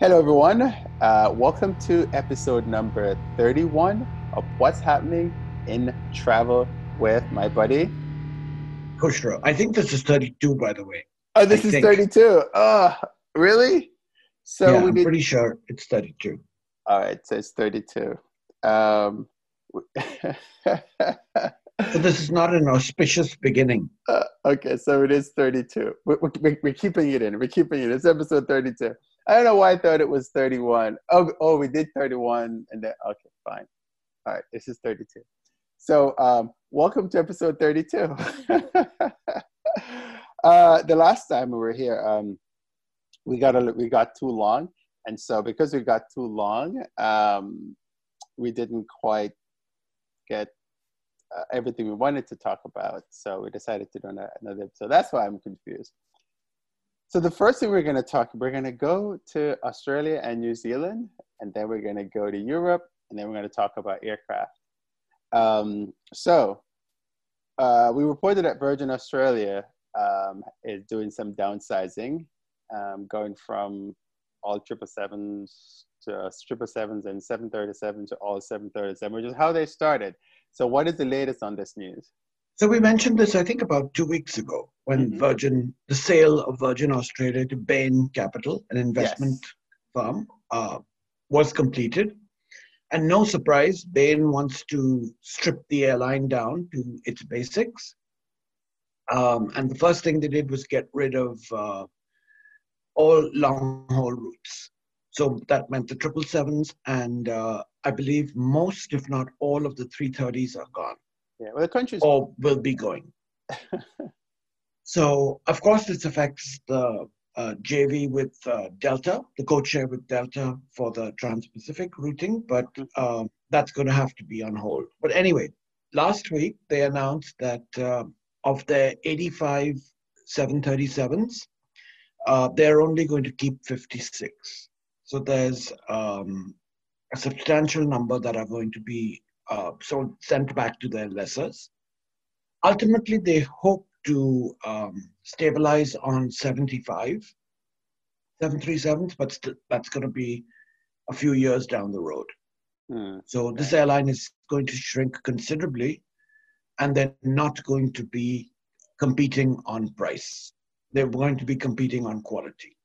Hello, everyone. Uh, welcome to episode number 31 of What's Happening in Travel with my buddy. Kushro. I think this is 32, by the way. Oh, this I is think. 32. Oh, really? So yeah, we I'm did. pretty sure it's 32. All right, so it's 32. Um, This is not an auspicious beginning. uh, okay, so it is 32. We're, we're, we're keeping it in. We're keeping it. It's episode 32. I don't know why I thought it was 31. Oh, oh, we did 31, and then okay, fine. All right, this is 32. So, um, welcome to episode 32. uh, the last time we were here, um, we got a, we got too long, and so because we got too long, um, we didn't quite get uh, everything we wanted to talk about. So we decided to do another episode. That's why I'm confused. So the first thing we're going to talk, we're going to go to Australia and New Zealand, and then we're going to go to Europe, and then we're going to talk about aircraft. Um, so uh, we reported that Virgin Australia um, is doing some downsizing, um, going from all triple sevens to triple sevens and seven thirty seven to all seven thirty seven, which is how they started. So, what is the latest on this news? So we mentioned this, I think, about two weeks ago when Mhm. Virgin, the sale of Virgin Australia to Bain Capital, an investment firm, uh, was completed. And no surprise, Bain wants to strip the airline down to its basics. Um, and the first thing they did was get rid of uh, all long haul routes. So that meant the triple sevens, and uh, I believe most, if not all, of the 330s are gone Yeah, well, the country's or will be going. so, of course, this affects the uh, JV with uh, Delta, the share with Delta for the Trans Pacific routing, but um, that's going to have to be on hold. But anyway, last week they announced that uh, of their 85 737s, uh, they're only going to keep 56. So there's um, a substantial number that are going to be uh, so sent back to their lessors. Ultimately, they hope to um, stabilize on 75 737s, but st- that's going to be a few years down the road. Hmm. So this airline is going to shrink considerably, and they're not going to be competing on price. They're going to be competing on quality.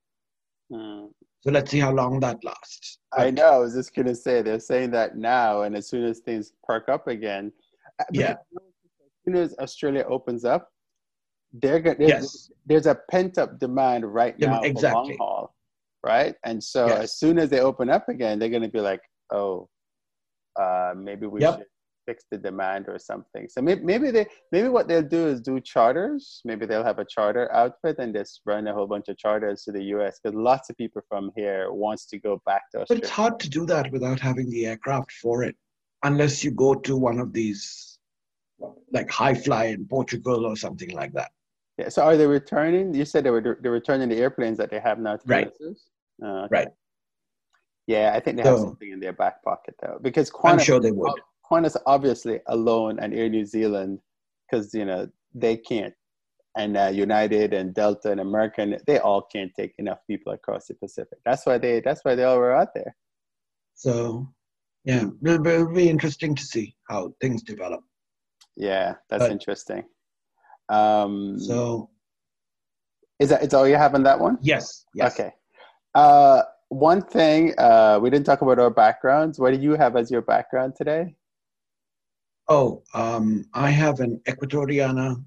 Hmm. So let's see how long that lasts. I know. I was just gonna say they're saying that now, and as soon as things perk up again, uh, Yeah. As soon as Australia opens up, they're gonna. There's, Yes. there's a pent up demand right now for exactly. long haul, right? And so Yes. as soon as they open up again, they're gonna be like, oh, uh, maybe we Yep. should fix the demand or something. So maybe, maybe they maybe what they'll do is do charters. Maybe they'll have a charter outfit and just run a whole bunch of charters to the U.S. because lots of people from here wants to go back to Australia. But it's hard to do that without having the aircraft for it, unless you go to one of these, like Hi Fly in Portugal or something like that. Yeah. So are they returning? You said they were they're returning the airplanes that they have now. To the Right. Oh, okay. Right. Yeah, I think they have So- something in their back pocket though, because I'm sure they would. Qantas obviously alone and Air New Zealand, because you know they can't, and uh, United and Delta and American, they all can't take enough people across the Pacific. That's why they that's why they all were out there. So, yeah, it'll be, it'll be interesting to see how things develop. Yeah, that's But- interesting. Um, So, is that is all you have on that one? yes, yes. Okay. Uh, one thing uh, we didn't talk about our backgrounds. What do you have as your background today? Oh, um, I have an Ecuatoriana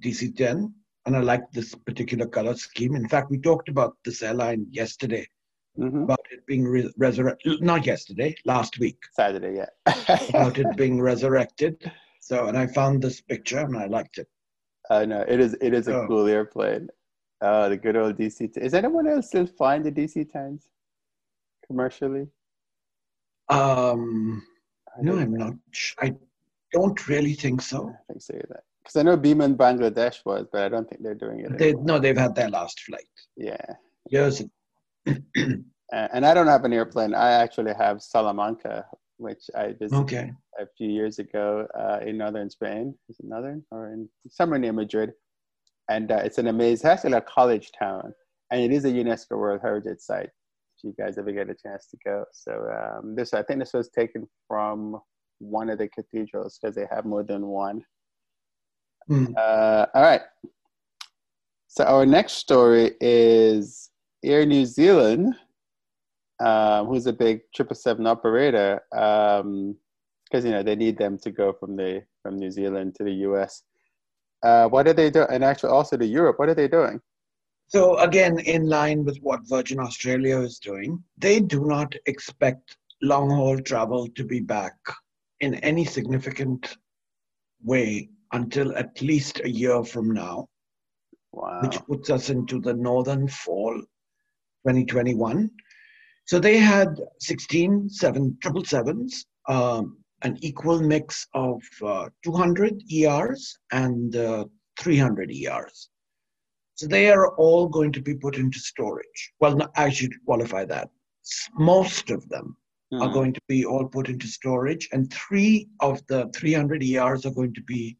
DC-10, and I like this particular color scheme. In fact, we talked about this airline yesterday hmm about it being re- resurrected. Not yesterday, last week. Saturday, yeah. about it being resurrected. So, and I found this picture and I liked it. I know it is. It is a Oh. cool airplane. Oh, the good old DC-10. Is anyone else still flying the DC tens commercially? Um, I no, I'm not. sh- I don't really think so. don't think so either. Because I know Biman Bangladesh was, but I don't think they're doing it. They no, they've had their last flight Yeah, years. ago. And I don't have an airplane. I actually have Salamanca, which I visited okay. a few years ago uh, in northern Spain. Is it northern or in somewhere near Madrid? And uh, it's an amazing, it's actually a college town, and it is a UNESCO World Heritage Site. if you guys ever get a chance to go. So um, this, I think this was taken from one of the cathedrals because they have more than one. Mm. Uh, all right. So our next story is Air New Zealand, um, who's a big triple seven operator, because um, you know they need them to go from the from New Zealand to the U.S. Uh, what are they doing? And actually, also to Europe. What are they doing? So again, in line with what Virgin Australia is doing, they do not expect long haul travel to be back in any significant way until at least a year from now, wow. which puts us into the northern fall 2021. So they had 16 seven, triple sevens, um, an equal mix of uh, 200 ERs and uh, 300 ERs. So they are all going to be put into storage. Well, no, I should qualify that. Most of them mm. are hmm. going to be all put into storage, and three of the 300 ERs are going to be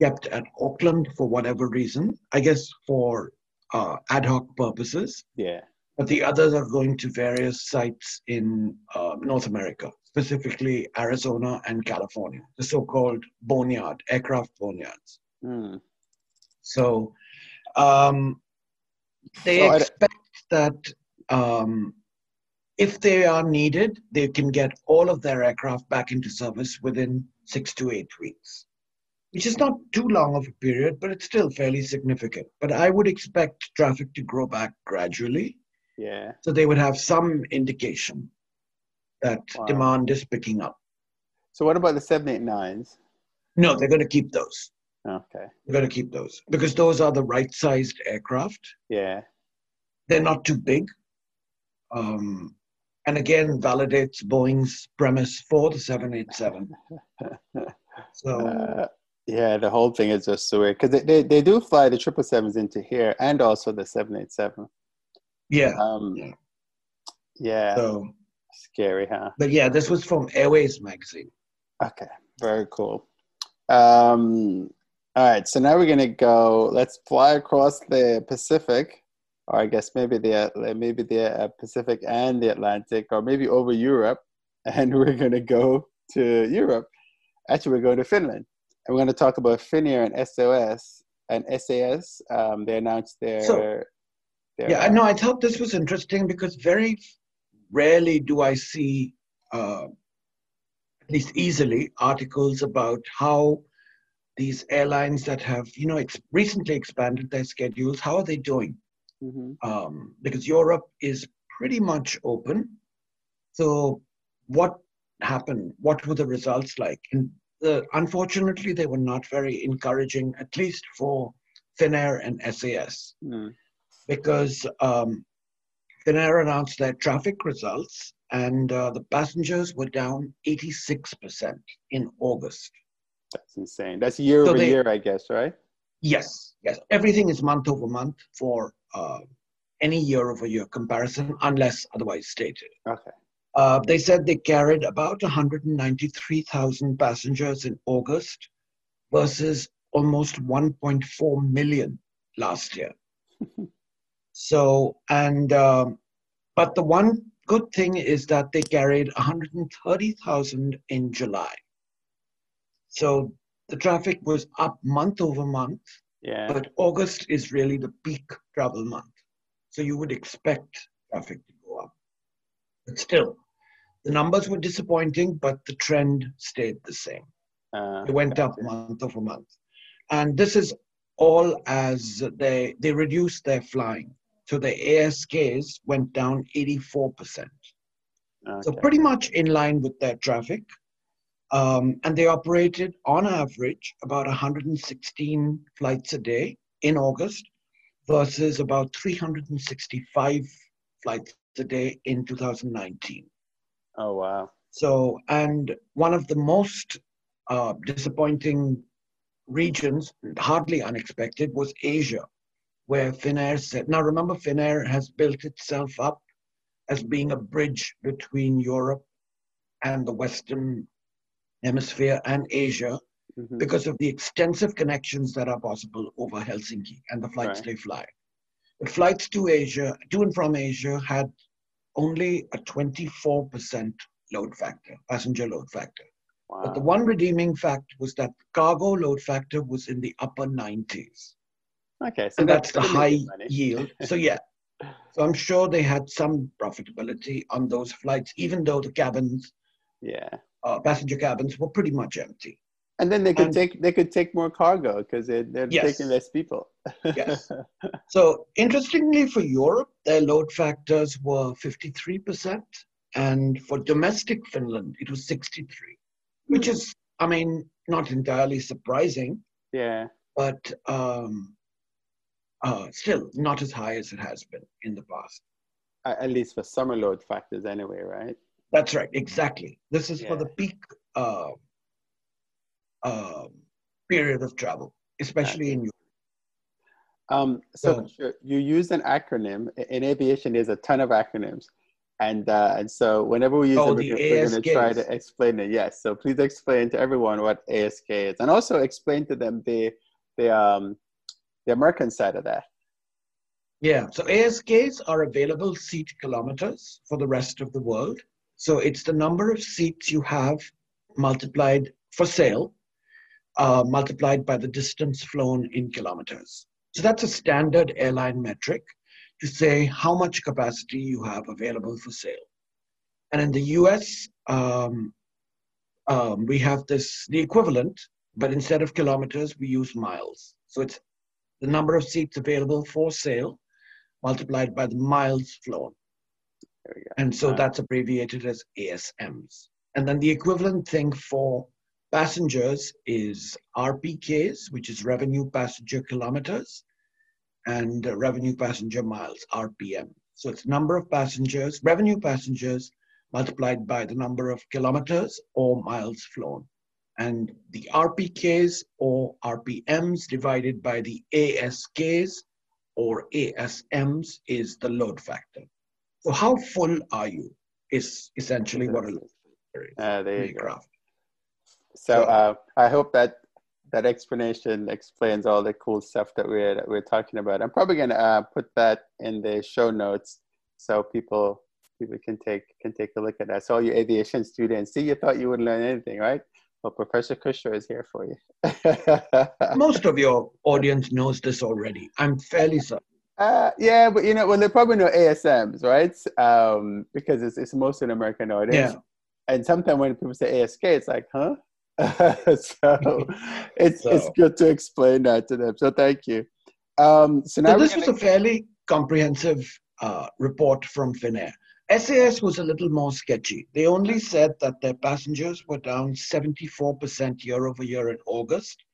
kept at Auckland for whatever reason. I guess for uh, ad hoc purposes. Yeah. But the others are going to various sites in uh, North America, specifically Arizona and California, the so-called boneyard, aircraft boneyards. Mm. So um, they so expect that um, if they are needed, they can get all of their aircraft back into service within six to eight weeks, which is not too long of a period, but it's still fairly significant. But I would expect traffic to grow back gradually. Yeah. So they would have some indication that wow. demand is picking up. So what about the 789s? No, they're going to keep those. Okay. They're going to keep those because those are the right sized aircraft. Yeah. They're not too big. Um, and again, validates Boeing's premise for the 787. so. Uh, yeah, the whole thing is just so weird because they, they, they do fly the 777s into here and also the 787. Yeah. Um, yeah. Yeah. So scary, huh? But yeah, this was from Airways magazine. Okay, very cool. Um, all right, so now we're gonna go. Let's fly across the Pacific, or I guess maybe the maybe the uh, Pacific and the Atlantic, or maybe over Europe, and we're gonna go to Europe. Actually, we're going to Finland, and we're gonna talk about Finnair and SOS and SAS. Um, they announced their. So, their yeah, no, I thought this was interesting because very rarely do I see, uh, at least easily, articles about how these airlines that have, you know, ex- recently expanded their schedules, how are they doing? Mm-hmm. Um, because Europe is pretty much open. So, what happened? What were the results like? And uh, unfortunately, they were not very encouraging, at least for Finnair and SAS, mm. because um, Finnair announced their traffic results, and uh, the passengers were down 86% in August. That's insane. That's year so over they, year, I guess, right? Yes, yes. Everything is month over month for uh, any year over year comparison, unless otherwise stated. Okay. Uh, they said they carried about 193,000 passengers in August versus almost 1.4 million last year. so, and, um, but the one good thing is that they carried 130,000 in July. So the traffic was up month over month. Yeah. But August is really the peak travel month. So you would expect traffic to go up. But still, the numbers were disappointing, but the trend stayed the same. Uh, it went up month over month. And this is all as they, they reduced their flying. So the ASKs went down 84%. Okay. So pretty much in line with their traffic. Um, and they operated on average about 116 flights a day in August versus about 365 flights a day in 2019. Oh, wow. So, and one of the most uh, disappointing regions, hardly unexpected, was Asia, where Finnair said, now remember, Finnair has built itself up as being a bridge between Europe and the Western Hemisphere and Asia mm-hmm. because of the extensive connections that are possible over Helsinki and the flights right. they fly. The flights to Asia, to and from Asia, had only a 24% load factor, passenger load factor. Wow. But the one redeeming fact was that cargo load factor was in the upper 90s. okay, so and that's the high yield. So yeah, so I'm sure they had some profitability on those flights, even though the cabins, Yeah, uh, passenger cabins, were pretty much empty. and then they could And- take they could take more cargo because they, they're Yes. taking less people. Yes. So interestingly, for Europe, their load factors were 53%, and for domestic Finland, it was 63, which is, I mean, not entirely surprising, yeah. but um, uh, still not as high as it has been in the past. At least for summer load factors, anyway, right? That's right, exactly. This is for the peak uh, um period of travel, especially in Europe. Um, so So- you use an acronym in aviation. There's a ton of acronyms, and uh, and so whenever we use Oh, it, the we're, going to try to explain it. Yes, so please explain to everyone what ASK is, and also explain to them the the um the American side of that. Yeah, so ASKs are available seat kilometers for the rest of the world. So it's the number of seats you have multiplied for sale, uh, multiplied by the distance flown in kilometers. So that's a standard airline metric to say how much capacity you have available for sale. And in the US, um, um, we have this, the equivalent, but instead of kilometers, we use miles. So it's the number of seats available for sale multiplied by the miles flown. There we go. And so Wow. that's abbreviated as ASMs. And then the equivalent thing for passengers is RPKs, which is revenue passenger kilometers, and uh, revenue passenger miles, RPM. So it's number of passengers, revenue passengers multiplied by the number of kilometers or miles flown. And the RPKs or RPMs divided by the ASKs or ASMs is the load factor. So how full are you is essentially what a is. Uh, there you go. So uh, I hope that that explanation explains all the cool stuff that we're that we're talking about. I'm probably gonna uh, put that in the show notes so people people can take can take a look at that. So all you aviation students, see, you thought you wouldn't learn anything, right? Well, Professor Kushner is here for you. Most of your audience knows this already. I'm fairly certain. Uh, yeah, but you know, well, they're probably know ASMs, right? Um, because it's it's mostly an American audience. Yeah. And sometimes when people say ASK, it's like, huh? so it's it's good to explain that to them. So thank you. Um, so now So this was gonna- a fairly comprehensive uh, report from Finnair. SAS was a little more sketchy. They only said that their passengers were down 74% year over year in August,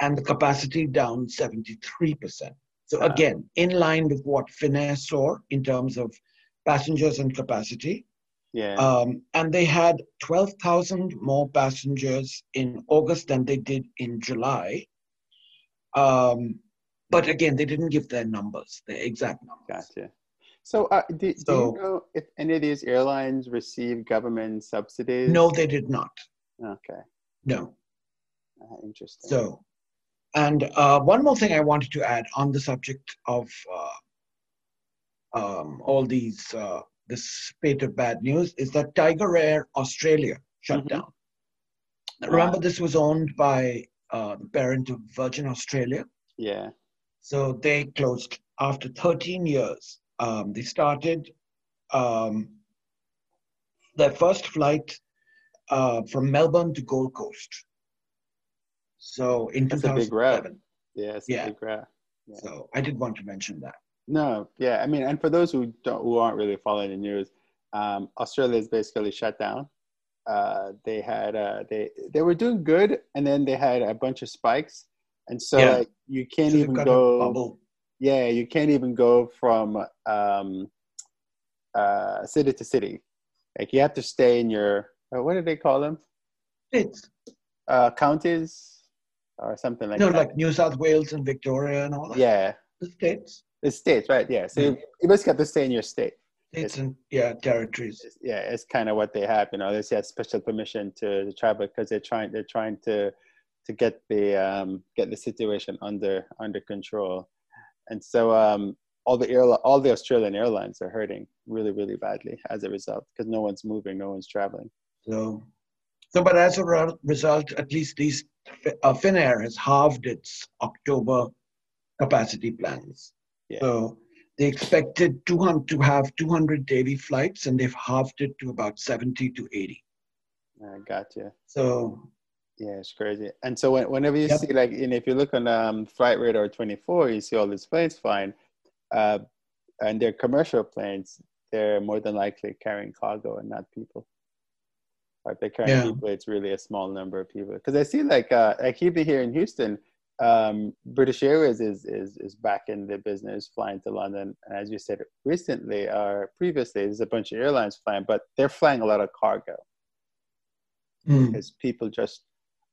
and the capacity down 73%. So again, in line with what Finnair saw in terms of passengers and capacity. yeah, Um, and they had 12,000 more passengers in August than they did in July. Um, but again, they didn't give their numbers, their exact numbers. gotcha. So, uh, do, do you know if any of these airlines receive government subsidies? No, they did not. Okay, No. uh, interesting. So, and uh, one more thing I wanted to add on the subject of uh, um, all these, uh, this spate of bad news is that Tiger Air Australia shut Mhm. down. Wow. Remember, this was owned by uh, the parent of Virgin Australia. yeah, So they closed after 13 years. Um, they started um, their first flight uh, from Melbourne to Gold Coast. So in That's a big route. 2007. yeah, it's Yeah. a big graph. Yeah. So I did want to mention that. No, yeah, I mean, and for those who don't, who aren't really following the news, um, Australia is basically shut down. Uh, they had, uh, they they were doing good, and then they had a bunch of spikes, and so Yeah. like you can't So even go. Yeah, you can't even go from um, uh, city to city. Like you have to stay in your uh, what do they call them? It's Uh, counties or something like no, that. like New South Wales and Victoria and all that. yeah, The states. the states, right? Yeah, so you, you basically have to stay in your state. States and yeah, territories. It's- yeah, it's kind of what they have. You know, they have special permission to, to travel because they're trying they're trying to to get the um, get the situation under under control. And so, um, all the air, all the Australian airlines are hurting really, really badly as a result because no one's moving, no one's traveling. So, so but as a result, at least these uh, Finnair has halved its October capacity plans. Yeah. So they expected 200 to have 200 daily flights, and they've halved it to about 70 to 80. I gotcha. So yeah, it's crazy. And so when, whenever you yep. see like, know, if you look on um, Flight Radar 24, you see all these planes flying, uh, and they're commercial planes. They're more than likely carrying cargo and not people. Or if they're yeah. people, it's really a small number of people. Because I see like, uh, like even here in Houston, um, British Airways is, is is back in the business flying to London. And as you said recently or previously, there's a bunch of airlines flying, but they're flying a lot of cargo mm. because people just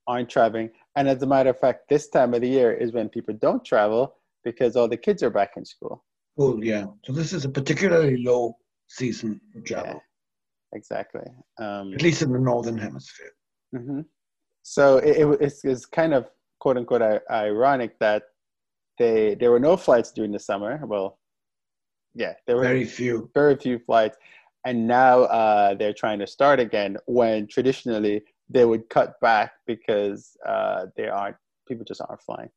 aren't traveling. And as a matter of fact, this time of the year is when people don't travel because all the kids are back in school. Oh, yeah. So this is a particularly low season for travel. Yeah, exactly. Um, At least in the northern hemisphere. Mm-hmm. So it, it, it's, it's kind of quote unquote ironic that they there were no flights during the summer. Well, yeah, there were very few, very few flights, and now uh, they're trying to start again when traditionally they would cut back because uh, they aren't people just aren't flying.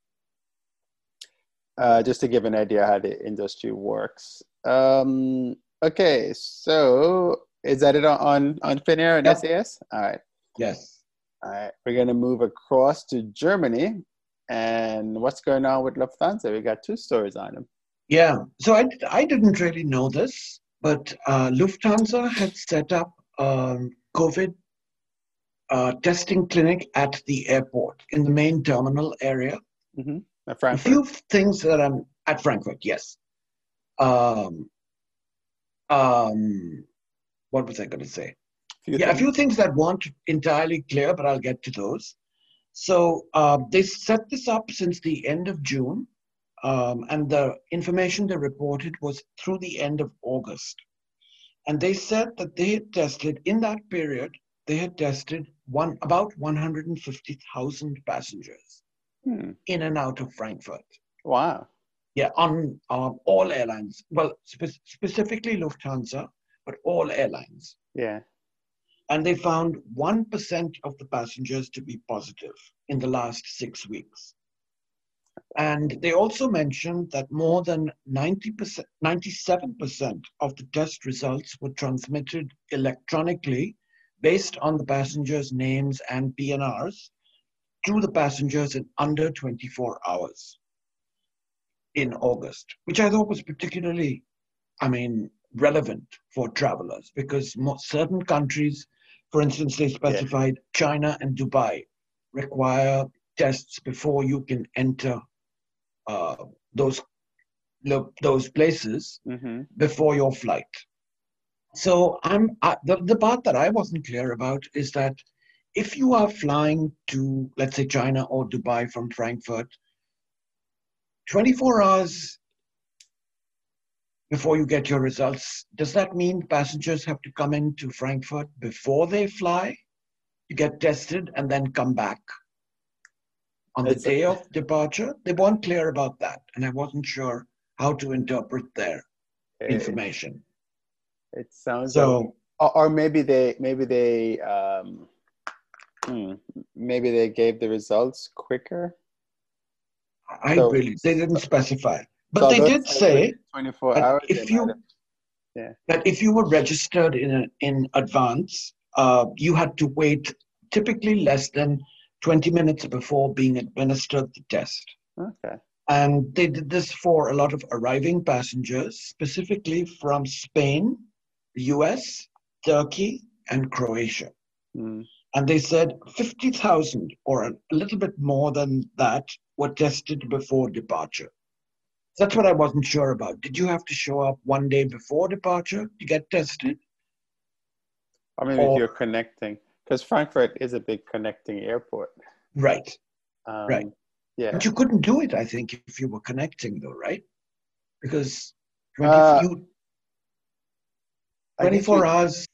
Uh, just to give an idea how the industry works. Um, okay, so is that it on on Finnair and yep. SAS? All right. Yes. All right, we're gonna move across to Germany, and what's going on with Lufthansa? We got two stories on them. Yeah, so I I didn't really know this, but uh, Lufthansa had set up a COVID uh, testing clinic at the airport in the main terminal area. Mm-hmm. A few things that I'm at Frankfurt, yes. Um, um, what was I going to say? few yeah, things. a few things that weren't entirely clear, but I'll get to those. So uh, they set this up since the end of June, um, and the information they reported was through the end of August. And they said that they had tested in that period, they had tested one about 150,000 passengers hmm. in and out of Frankfurt. Wow. Yeah, on um, all airlines. Well, spe- specifically Lufthansa, but all airlines. Yeah and they found 1% of the passengers to be positive in the last six weeks. And they also mentioned that more than 90%, 97% of the test results were transmitted electronically based on the passengers' names and PNRs to the passengers in under 24 hours in August, which I thought was particularly, I mean, relevant for travelers because certain countries for instance, they specified yeah. China and Dubai require tests before you can enter uh, those those places mm-hmm. before your flight. So I'm I, the the part that I wasn't clear about is that if you are flying to let's say China or Dubai from Frankfurt, 24 hours before you get your results. Does that mean passengers have to come into Frankfurt before they fly to get tested and then come back on the day of departure? They weren't clear about that, and I wasn't sure how to interpret their it, information. It sounds so, like, or maybe they maybe they um, hmm, maybe they gave the results quicker. I so, really they didn't specify. But so they did say 24 hours. If you yeah. that if you were registered in in advance, uh, you had to wait typically less than 20 minutes before being administered the test. Okay. And they did this for a lot of arriving passengers, specifically from Spain, the US, Turkey, and Croatia. Mm. And they said 50,000 or a little bit more than that were tested before departure. That's what I wasn't sure about. Did you have to show up one day before departure to get tested? I mean, or, if you're connecting, because Frankfurt is a big connecting airport. Right. Um, right. Yeah. But you couldn't do it, I think, if you were connecting, though, right? Because 20, uh, you, 24 you, hours,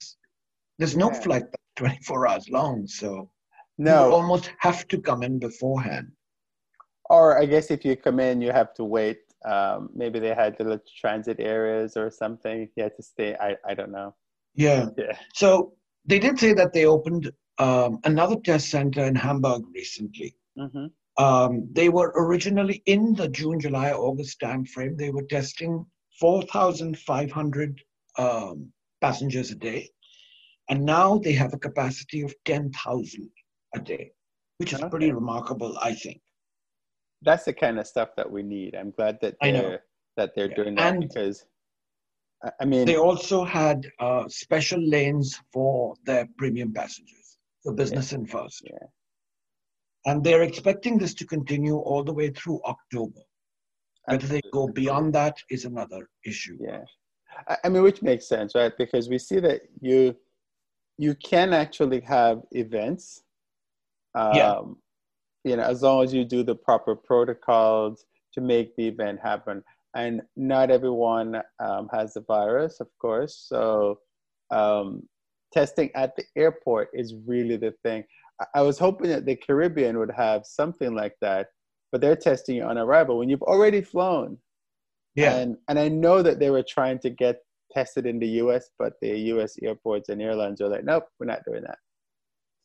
there's no yeah. flight 24 hours long, so no. you almost have to come in beforehand. Or I guess if you come in, you have to wait Um, maybe they had little transit areas or something. You had to stay. I, I don't know. Yeah. Yeah. So they did say that they opened um, another test center in Hamburg recently. hmm Um, they were originally in the June, July, August timeframe. They were testing 4,500 um, passengers a day. And now they have a capacity of 10,000 a day, which is pretty remarkable, I think. That's the kind of stuff that we need. I'm glad that they're that they're Yeah. doing that And- because I- mean They also had uh, special lanes for their premium passengers, for business and first. Yeah. And they're expecting this to continue all the way through October. Whether they go beyond that is another issue. Yeah, I, I mean, which makes sense, right? Because we see that you you can actually have events. Um, Yeah. You know, as long as you do the proper protocols to make the event happen, and not everyone um, has the virus, of course. So, um, testing at the airport is really the thing. I, I was hoping that the Caribbean would have something like that, but they're testing you on arrival when you've already flown. Yeah. And and I know that they were trying to get tested in the US, but the US airports and airlines are like, nope, we're not doing that.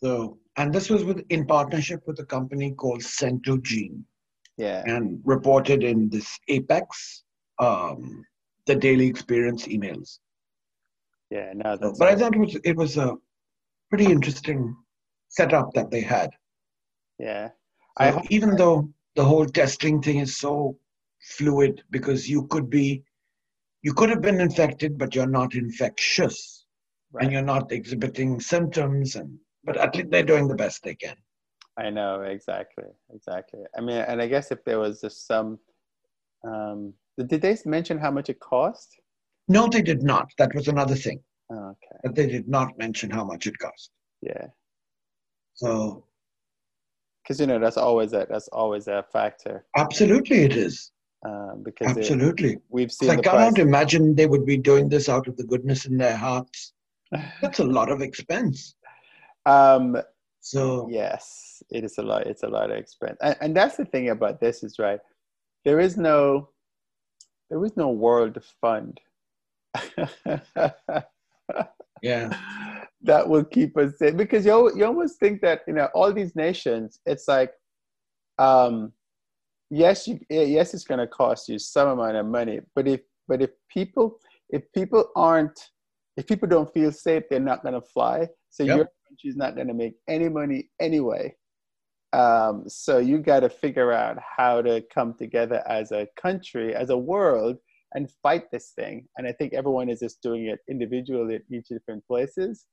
So, and this was with in partnership with a company called Centogene, Yeah. and reported in this Apex, um, the daily experience emails. Yeah. No, that's But I thought it was it was a pretty interesting setup that they had. yeah. So I even though the whole testing thing is so fluid because you could be you could have been infected but you're not infectious Right. and you're not exhibiting symptoms and but at least they're doing the best they can I know exactly, exactly. I mean, and I guess if there was just some, um, did they mention how much it cost? no they did not that was another thing Oh, okay. that they did not mention how much it cost Yeah. so Because you know that's always a that's always a factor. absolutely it is Um, because it, absolutely we've seen i cannot price. imagine they would be doing this out of the goodness in their hearts that's a lot of expense Um, so Yes, it is a lot. It's a lot of expense, and, and that's the thing about this is right. There is no, there is no world fund yeah that will keep us safe because you you almost think that you know all these nations. It's like, um, yes, you yes, it's going to cost you some amount of money, but if but if people if people aren't if people don't feel safe, they're not going to fly. So Yep. Your country's not going to make any money anyway. Um, so you got to figure out how to come together as a country, as a world, and fight this thing. And I think everyone is just doing it individually at each different places.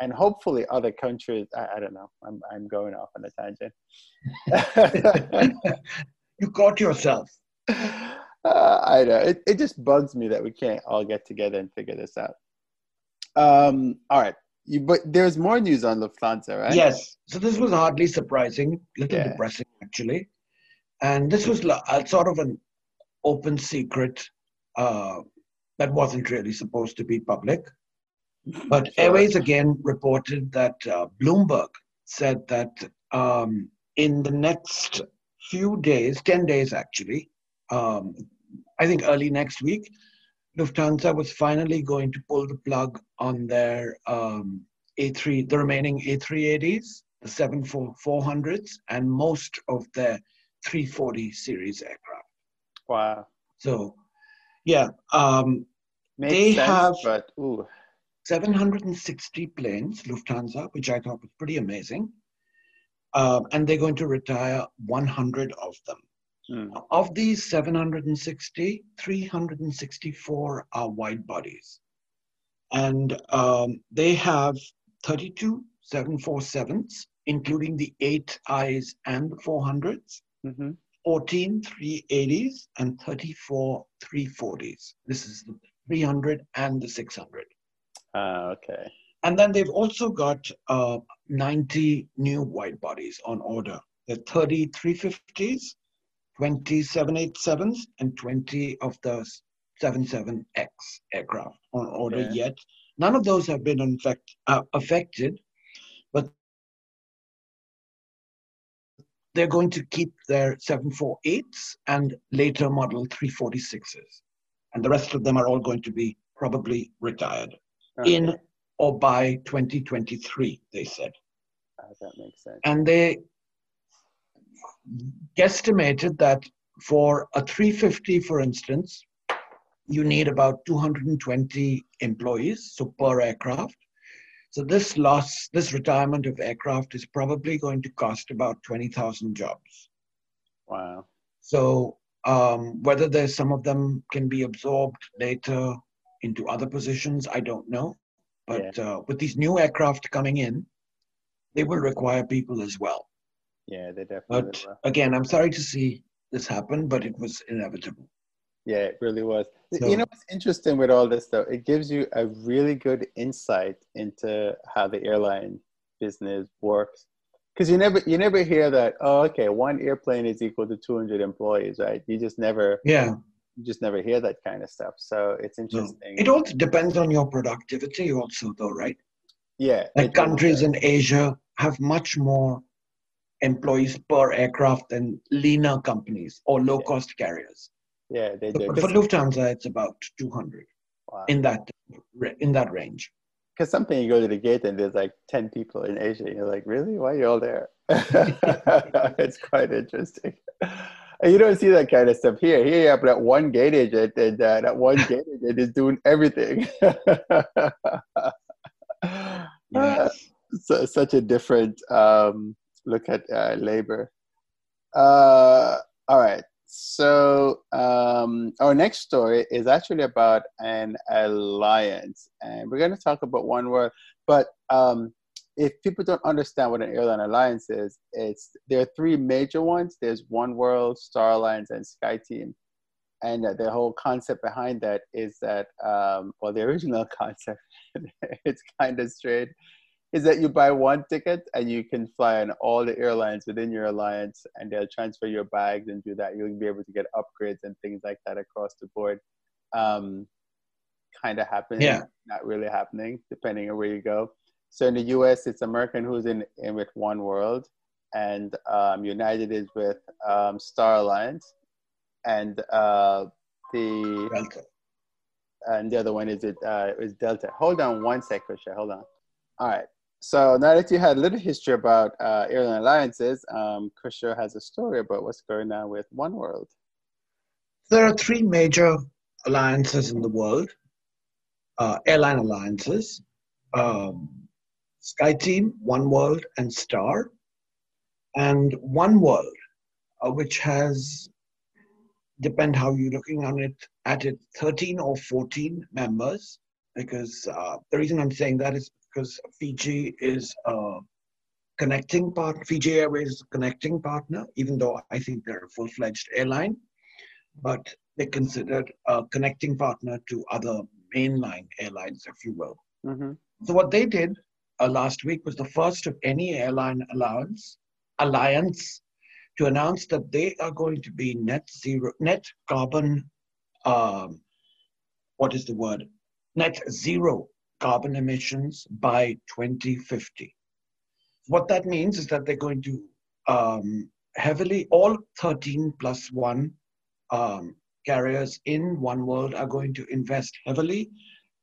And hopefully, other countries. I, I don't know. I'm I'm going off on a tangent. you caught yourself uh, I know. It, it just bugs me that we can't all get together and figure this out. Um, all right. You, but there's more news on Lufthansa, right? Yes. So this was hardly surprising, a little Yeah. depressing actually, and this was a sort of an open secret uh, that wasn't really supposed to be public. But Sure. Airways again reported that uh, Bloomberg said that um, in the next few days, ten days actually, um, I think early next week, Lufthansa was finally going to pull the plug on their um, A3, the remaining A380s, the 747-400s, and most of their 340 series aircraft. Wow. So, yeah, um, They sense, have- but ooh, 760 planes, Lufthansa, which I thought was pretty amazing. Um, and they're going to retire 100 of them. Hmm, Of these 760, 364 are wide bodies. And um, they have 32 747s, including the eight Is and the 400s, mhm. 14 380s, and 34 340s. This is the 300 and the 600. Ah, okay. And then they've also got uh, 90 new wide bodies on order. The 30 350s, 20 787s, and 20 of the 77X aircraft on order Yeah. yet. None of those have been infect, uh, affected, but they're going to keep their 748s and later model 346s. And the rest of them are all going to be probably retired okay. in or by 2023, they said. Oh, that makes sense. And they guesstimated that for a 350, for instance, you need about 220 employees, so per aircraft. So this loss, this retirement of aircraft is probably going to cost about 20,000 jobs. Wow. So um, whether there's some of them can be absorbed later into other positions, I don't know. But yeah. uh, with these new aircraft coming in, they will require people as well. Yeah, they definitely. But will. again, I'm sorry to see this happen, but it was inevitable. Yeah, it really was. So, you know what's interesting with all this though? It gives you a really good insight into how the airline business works. Because you never you never hear that, oh okay, one airplane is equal to two hundred employees, right? You just never Yeah. You just never hear that kind of stuff. So it's interesting. It also depends on your productivity also though, right? Yeah. Like countries in Asia have much more employees per aircraft than leaner companies or low cost carriers. Yeah, they do. For, for Lufthansa, it's about 200 wow. in that in that range. Because something you go to the gate and there's like 10 people in Asia, and you're like, really? Why are you all there? it's quite interesting. And you don't see that kind of stuff here. Here you have that one gate agent, and uh, that one gate agent is doing everything. yes. so, such a different um, look at uh, labor. Uh, all right. So um, our next story is actually about an alliance, and we're going to talk about one word. But um, if people don't understand what an airline alliance is, it's there are three major ones. There's One World, Star Alliance, and SkyTeam, and uh, the whole concept behind that is that, um, well, the original concept, it's kind of straight is that you buy one ticket and you can fly on all the airlines within your alliance and they'll transfer your bags and do that. You'll be able to get upgrades and things like that across the board. Um, kind of happening, yeah. not really happening, depending on where you go. So in the US, it's American who's in, in with One World, and um, United is with um, Star Alliance, and uh, the Delta. and the other one is it uh, is Delta. Hold on one sec, Krisha. Hold on. All right. So now that you had a little history about uh, airline alliances, um, has a story about what's going on with One World. There are three major alliances in the world, uh, airline alliances, um, SkyTeam, One World, and Star. And One World, uh, which has, depend how you're looking on it, at it, 13 or 14 members, because uh, the reason I'm saying that is because Fiji is a connecting part. Fiji Airways is a connecting partner, even though I think they're a full-fledged airline, but they're considered a connecting partner to other mainline airlines, if you will. Mm-hmm. So what they did uh, last week was the first of any airline allowance alliance to announce that they are going to be net zero, net carbon. Um, what is the word? Net zero carbon emissions by 2050. What that means is that they're going to um, heavily, all 13 plus one um, carriers in One World are going to invest heavily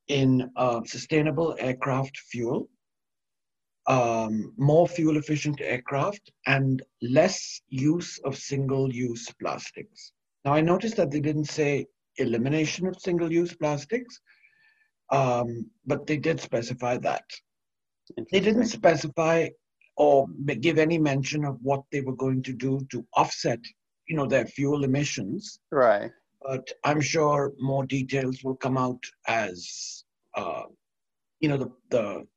in uh, sustainable aircraft fuel, um, more fuel efficient aircraft, and less use of single use plastics. Now, I noticed that they didn't say elimination of single use plastics, um, but they did specify that. They didn't specify or give any mention of what they were going to do to offset, you know, their fuel emissions. Right. But I'm sure more details will come out as, uh, you know, the, the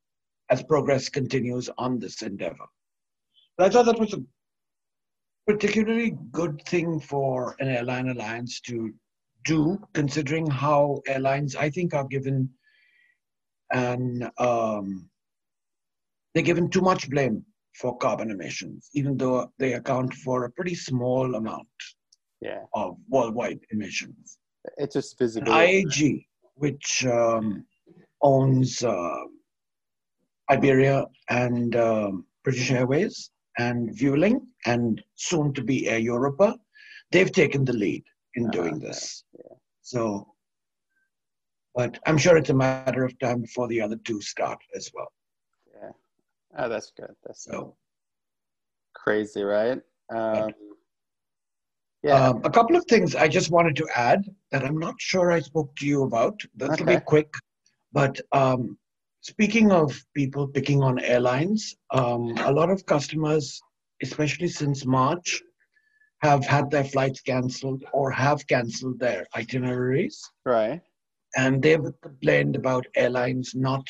as progress continues on this endeavor. But I thought that was a particularly good thing for an airline alliance to do, considering how airlines, I think, are given and um, they're given too much blame for carbon emissions, even though they account for a pretty small amount yeah. of worldwide emissions. It's just visible. IAG, which um, owns uh, Iberia and um, British Airways and Vueling, and soon to be Air Europa, they've taken the lead in Ah, doing okay. this. Yeah. So, but I'm sure it's a matter of time before the other two start as well. Yeah. Oh, that's good. That's So, crazy, right? Um, yeah. um, a couple of things I just wanted to add that I'm not sure I spoke to you about. This will be quick, but um, speaking of people picking on airlines, um, a lot of customers, especially since March, have had their flights cancelled or have cancelled their itineraries. right. And they've complained about airlines not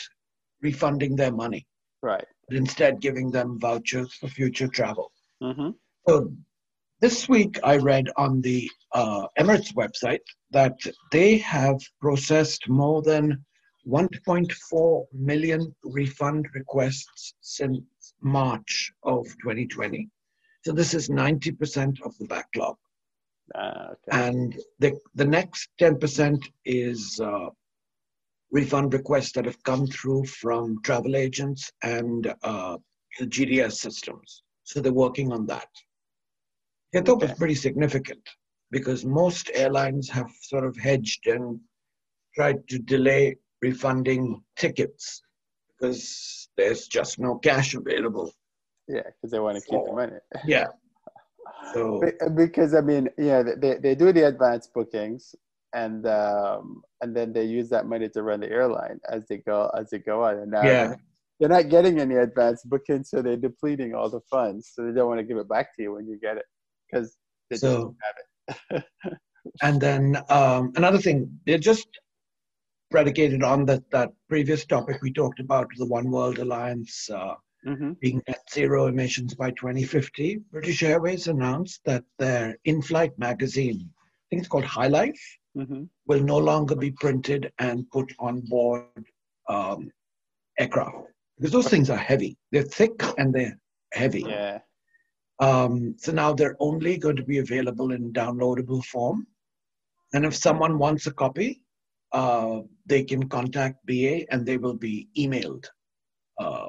refunding their money, Right. but instead giving them vouchers for future travel. Mm-hmm. So this week I read on the uh, Emirates website that they have processed more than 1.4 million refund requests since March of 2020. So this is 90% of the backlog. Uh, okay. and the the next 10% is uh, refund requests that have come through from travel agents and uh, the GDS systems. So they're working on that. I thought it was pretty significant because most airlines have sort of hedged and tried to delay refunding tickets because there's just no cash available. yeah, because they want to keep the money. Yeah. So because I mean, yeah, they, they do the advance bookings, and um, and then they use that money to run the airline as they go as they go on. And now yeah, they're not getting any advance bookings, so they're depleting all the funds. So they don't want to give it back to you when you get it because they So- don't have it. And then um, another thing, they're just predicated on that, that previous topic we talked about, the One World Alliance uh, hmm being net zero emissions by 2050. British Airways announced that their in flight magazine, I think it's called High Life, hmm will no longer be printed and put on board um, aircraft. Because those things are heavy. They're thick and they're heavy. Yeah. Um, so now they're only going to be available in downloadable form. And if someone wants a copy, uh, they can contact BA and they will be emailed uh,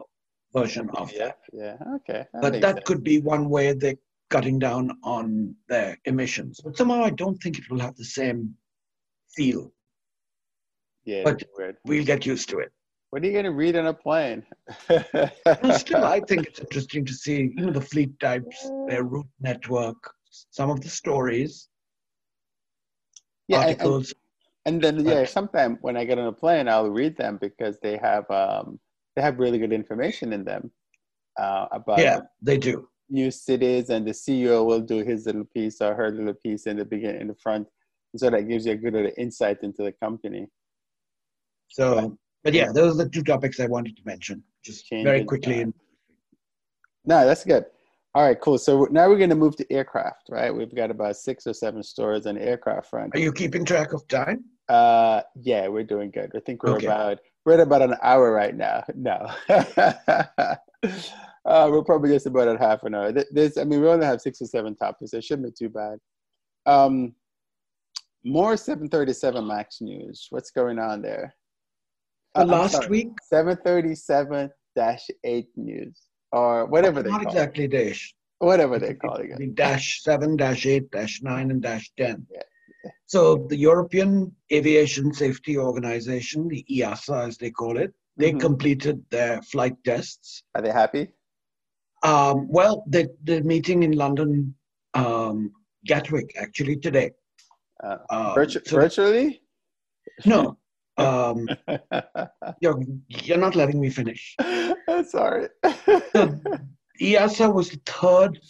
version of Yeah. that. Yeah. Okay. But that sense. could be one way they're cutting down on their emissions. But somehow I don't think it will have the same feel. Yeah. but-. We'll get used to it. What are you gonna read on a plane? Still, I think it's interesting to see you know, the fleet types, their route network, some of the stories, yeah. and- and- articles. And then yeah, sometimes when I get on a plane, I'll read them because they have um, they have really good information in them uh, about yeah, they do. new cities, and the CEO will do his little piece or her little piece in the beginning, in the front, so that gives you a good insight into the company. So, but yeah, those are the two topics I wanted to mention, just very quickly. And No, that's good. All right, cool. So now we're going to move to aircraft, right? We've got about six or seven stories on the aircraft front. are you keeping track of time? Uh, yeah, we're doing good. I think we're Okay. about we're at about an hour right now. No, uh, we're probably just about at half an hour. Th- This, I mean, we only have six or seven topics. It shouldn't be too bad. Um, more 737 Max news. What's going on there? Uh, last week, 737 8 news or whatever they not call exactly dash. Whatever they're calling it. Dash seven, dash eight, dash nine, and dash ten. Yeah. So the European Aviation Safety Organization, the EASA as they call it, they Mhm. completed their flight tests. Are they happy? Um, well, the, they're meeting in London, um, Gatwick, actually today. Uh, Um, virtu- so- virtually? no, um, you're, you're not letting me finish. Sorry. So EASA was the third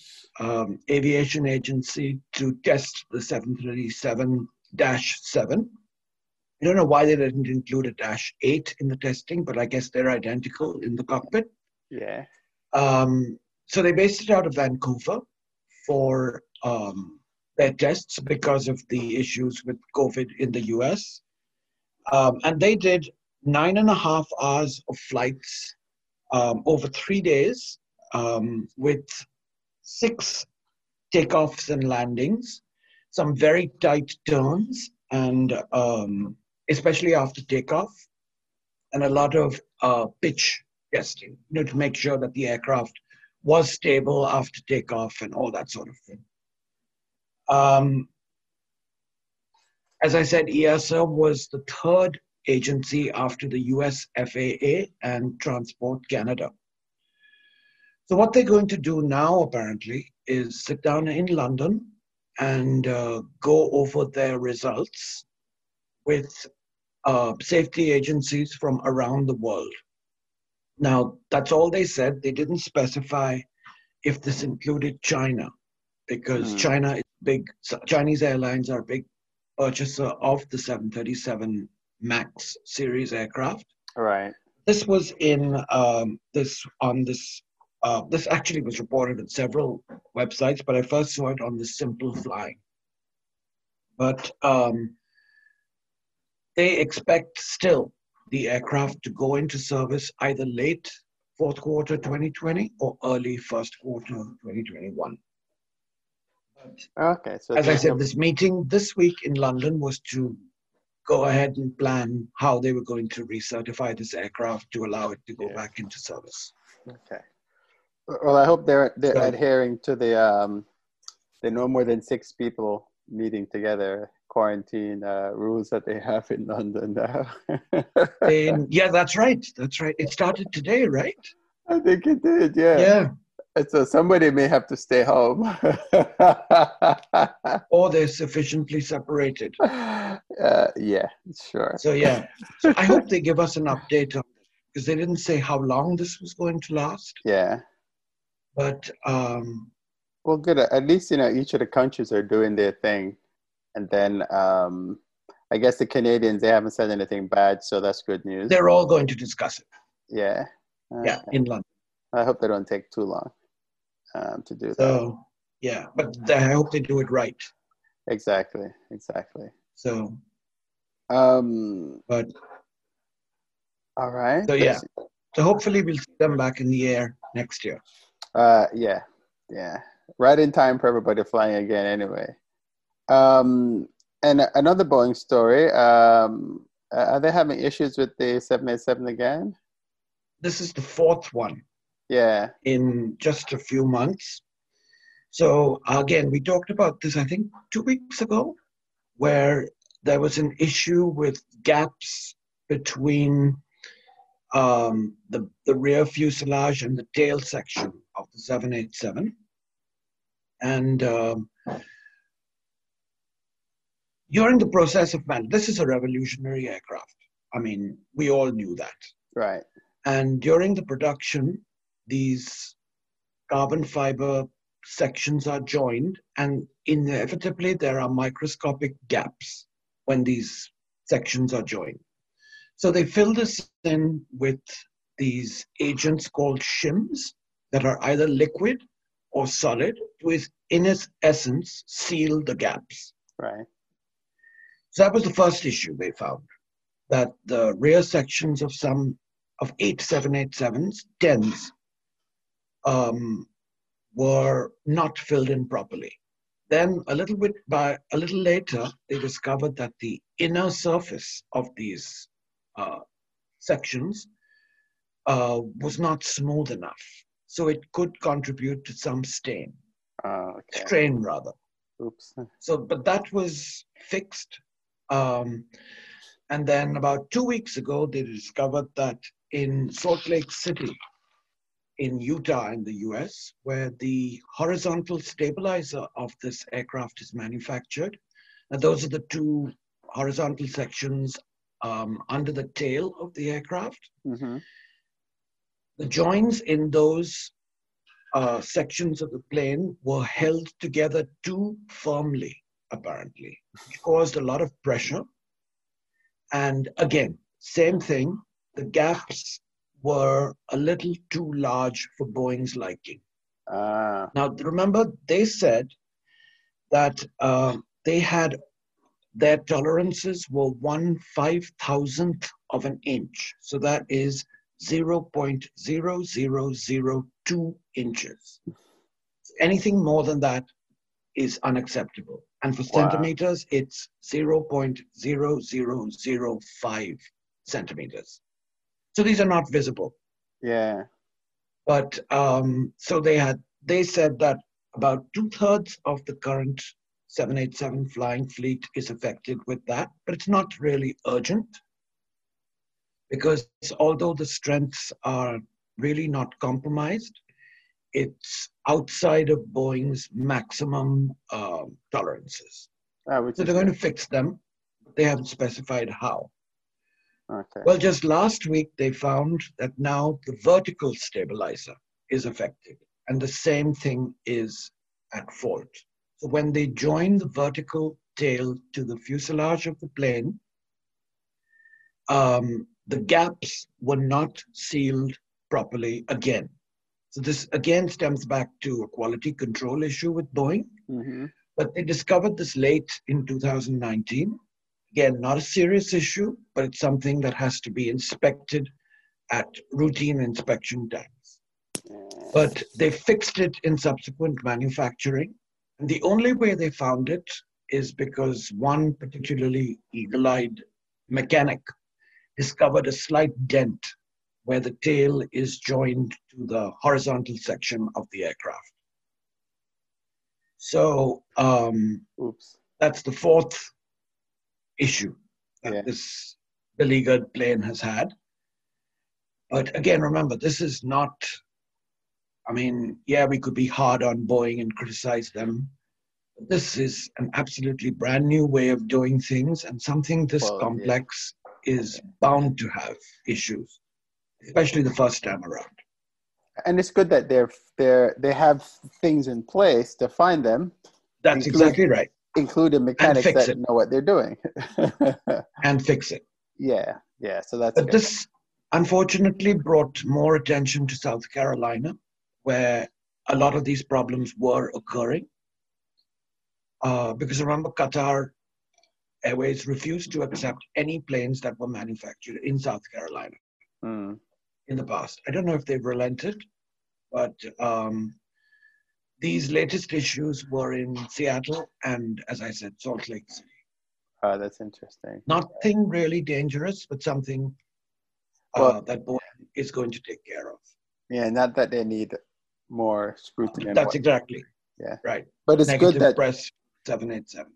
um, aviation agency to test the 737 7. I don't know why they didn't include a dash 8 in the testing, but I guess they're identical in the cockpit. yeah. Um, so they based it out of Vancouver for um, their tests because of the issues with COVID in the US. Um, and they did nine and a half hours of flights um, over three days um, with six takeoffs and landings, some very tight turns, and um, especially after takeoff, and a lot of uh, pitch testing, you know, to make sure that the aircraft was stable after takeoff and all that sort of thing. Um, as I said, EASA was the third agency after the US FAA and Transport Canada. So, what they're going to do now, apparently, is sit down in London and uh, go over their results with uh, safety agencies from around the world. Now, that's all they said. They didn't specify if this included China, because mm. China is big. Chinese airlines are a big purchaser of the 737 MAX series aircraft. Right. This was in um, this on this. Uh, this actually was reported on several websites, but I first saw it on the Simple Flying. But um, they expect still the aircraft to go into service either late fourth quarter 2020 or early first quarter 2021. Okay. So as I said, this meeting this week in London was to go ahead and plan how they were going to recertify this aircraft to allow it to go yeah. back into service. Okay. Well, I hope they're they're so, adhering to the um, the no more than six people meeting together quarantine uh, rules that they have in London now. and, yeah, that's right. That's right. It started today, right? I think it did. Yeah. Yeah. And so somebody may have to stay home. or they're sufficiently separated. Uh, yeah, sure. So yeah, so I hope they give us an update on because they didn't say how long this was going to last. Yeah. But um, well, good. At least you know each of the countries are doing their thing and then um, I guess the Canadians they haven't said anything bad, so that's good news. They're all going to discuss it. Yeah. Uh, yeah, in London. I hope they don't take too long um, to do so, that. Yeah, but I hope they do it right. Exactly. Exactly. So. Um. But. All right. So yeah. So hopefully we'll see them back in the air next year. Uh. Yeah. Yeah. Right in time for everybody flying again. Anyway. Um, and another Boeing story. Um, are they having issues with the 787 again? This is the fourth one. Yeah. In just a few months. So again, we talked about this, I think, two weeks ago, where there was an issue with gaps between um, the, the rear fuselage and the tail section 787. And um, during the process of man, this is a revolutionary aircraft. I mean, we all knew that. Right. And during the production, these carbon fiber sections are joined, and inevitably there are microscopic gaps when these sections are joined. So they fill this in with these agents called shims that are either liquid or solid, with in its essence seal the gaps. Right. So that was the first issue they found, that the rear sections of some of eight seven eight sevens 10s, um, were not filled in properly. Then a little bit by a little later, they discovered that the inner surface of these uh, sections uh, was not smooth enough, so it could contribute to some stain, uh, okay. strain rather. Oops. So, but that was fixed um, and then about two weeks ago, they discovered that in Salt Lake City, in Utah, in the US, where the horizontal stabilizer of this aircraft is manufactured, and those are the two horizontal sections um, under the tail of the aircraft. Mm-hmm. The joints in those uh, sections of the plane were held together too firmly apparently. Caused a lot of pressure. And again, same thing, the gaps were a little too large for Boeing's liking. Uh. Now, remember, they said that uh, they had their tolerances were one five thousandth of an inch. So that is 0.0002 inches. Anything more than that is unacceptable. And for wow. centimeters, it's 0.0005 centimeters. So these are not visible. Yeah. But um, so they had they said that about two thirds of the current 787 flying fleet is affected with that, but it's not really urgent because although the strengths are really not compromised, it's outside of Boeing's maximum uh, tolerances. Ah, so they're going to fix them, they haven't specified how. Okay. Well, just last week they found that now the vertical stabilizer is affected, and the same thing is at fault. So when they join the vertical tail to the fuselage of the plane, um, the gaps were not sealed properly again. So this again stems back to a quality control issue with Boeing. Mm-hmm. But they discovered this late in 2019. Again, not a serious issue, but it's something that has to be inspected at routine inspection times. But they fixed it in subsequent manufacturing. And the only way they found it is because one particularly eagle eyed mechanic discovered a slight dent where the tail is joined to the horizontal section of the aircraft. So um, Oops. that's the fourth issue that yeah. this beleaguered plane has had. But again, remember, this is not, I mean, yeah, we could be hard on Boeing and criticize them. But this is an absolutely brand new way of doing things, and something this well, complex. Is bound to have issues, especially the first time around. And it's good that they're they're they have things in place to find them. That's include, exactly right. Including mechanics that it. know what they're doing. and fix it. Yeah, yeah. So that's. But this unfortunately brought more attention to South Carolina, where a lot of these problems were occurring. Uh, because remember, Qatar Airways refused to accept any planes that were manufactured in South Carolina mm. in the past. I don't know if they've relented, but um, these latest issues were in Seattle and, as I said, Salt Lake City. Oh, that's interesting. Nothing really dangerous, but something uh, well, that Boeing is going to take care of. Yeah, not that they need more scrutiny. That's exactly. Yeah. Right. But it's Negative good that press 787.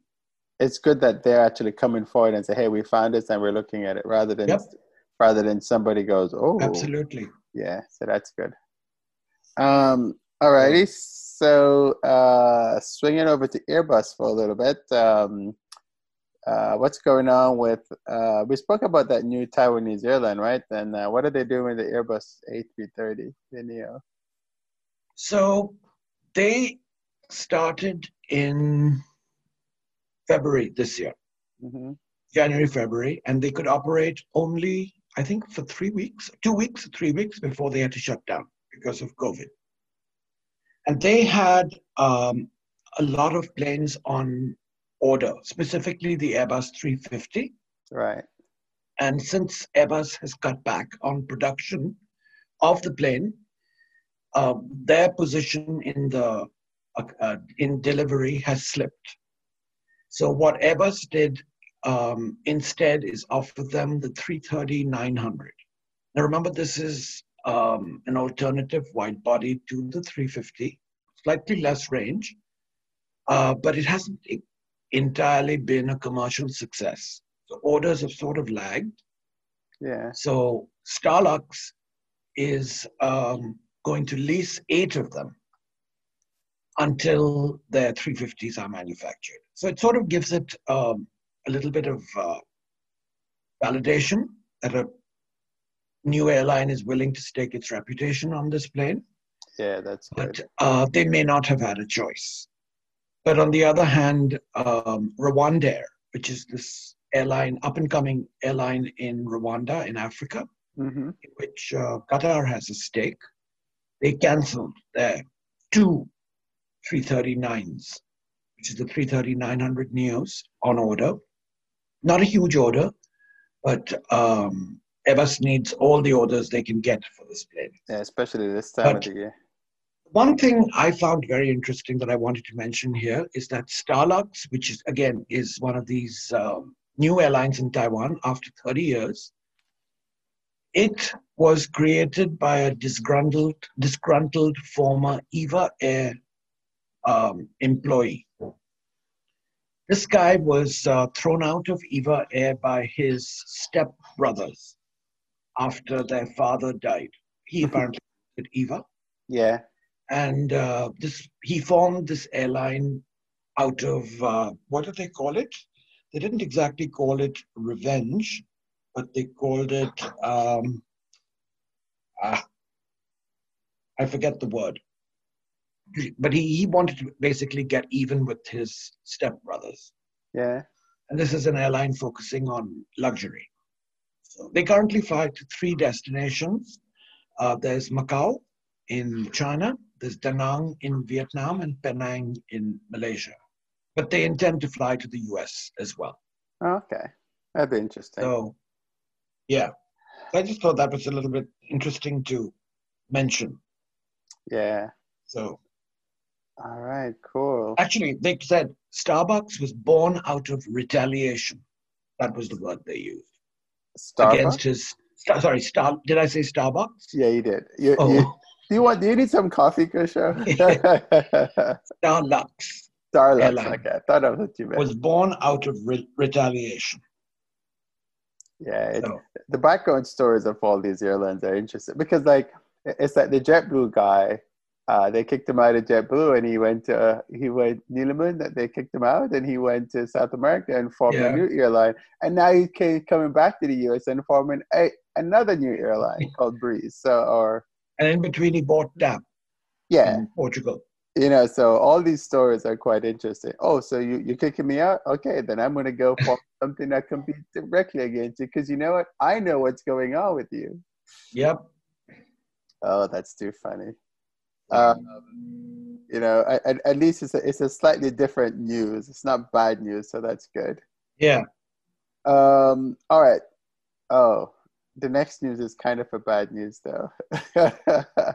It's good that they're actually coming forward and say, "Hey, we found this and we're looking at it," rather than yep. rather than somebody goes, "Oh, absolutely." Yeah. So that's good. Um. All righty. So uh, swinging over to Airbus for a little bit. Um, uh, what's going on with? Uh, we spoke about that new Taiwanese airline, right? And uh, what are they doing with the Airbus A330, the Neo? So they started in February this year, mm-hmm. January, February, and they could operate only, I think, for three weeks, two weeks, three weeks before they had to shut down because of COVID. And they had um, a lot of planes on order, specifically the Airbus 350. Right. And since Airbus has cut back on production of the plane, uh, their position in the uh, uh, in delivery has slipped. So what Airbus did um, instead is offer them the 330 900. Now remember, this is um, an alternative wide body to the 350, slightly less range, uh, but it hasn't entirely been a commercial success. So orders have sort of lagged. Yeah. So Starlux is um, going to lease eight of them until their 350s are manufactured. So it sort of gives it um, a little bit of uh, validation that a new airline is willing to stake its reputation on this plane. Yeah, that's good. But uh, they may not have had a choice. But on the other hand, um, Rwandair, which is this airline, up and coming airline in Rwanda in Africa, mm-hmm. in which uh, Qatar has a stake, they canceled their two 339s, which is the 330-900 Neos on order. Not a huge order, but um, Airbus needs all the orders they can get for this plane. Yeah, especially this time but, of the year. One thing I found very interesting that I wanted to mention here is that Starlux, which is again is one of these um, new airlines in Taiwan after 30 years, It was created by a disgruntled, disgruntled former Eva Air um, employee. This guy was uh, thrown out of Eva Air by his stepbrothers after their father died. He apparently with Eva, Yeah. and uh, this he formed this airline out of uh, what did they call it? They didn't exactly call it revenge, but they called it um, ah, I forget the word. But he, he wanted to basically get even with his stepbrothers. Yeah. And this is an airline focusing on luxury. So they currently fly to three destinations. Uh, there's Macau in China, there's Da Nang in Vietnam, and Penang in Malaysia. But they intend to fly to the US as well. Okay. That'd be interesting. So, yeah, I just thought that was a little bit interesting to mention. yeah. So, All right. Cool. actually, they said Starbucks was born out of retaliation. That was the word they used against Starbucks. his. Star, sorry, Star. Did I say Starbucks? Yeah, you did. You, Oh. you, do you want? Do you need some coffee, Kusha? Starlux Starbucks. Okay, I thought of what you meant. was born out of re- retaliation. Yeah, it, So, the background stories of all these airlines are interesting because, like, it's like the JetBlue guy. Uh, they kicked him out of JetBlue, and he went to uh, he went. That they kicked him out, and he went to South America and formed Yeah. a new airline. And now he came, coming back to the US and forming a, another new airline called Breeze. So, or and in between, he bought TAP yeah, in Portugal. you know. So all these stories are quite interesting. Oh, so you you're kicking me out? Okay, then I'm gonna go for something that competes directly against you because you know what? I know what's going on with you. Yep. Oh, that's too funny. Um, you know, at, at- least it's a, it's a slightly different news. It's not bad news, so that's good. Yeah. Um, all right. Oh, the next news is kind of a bad news, though.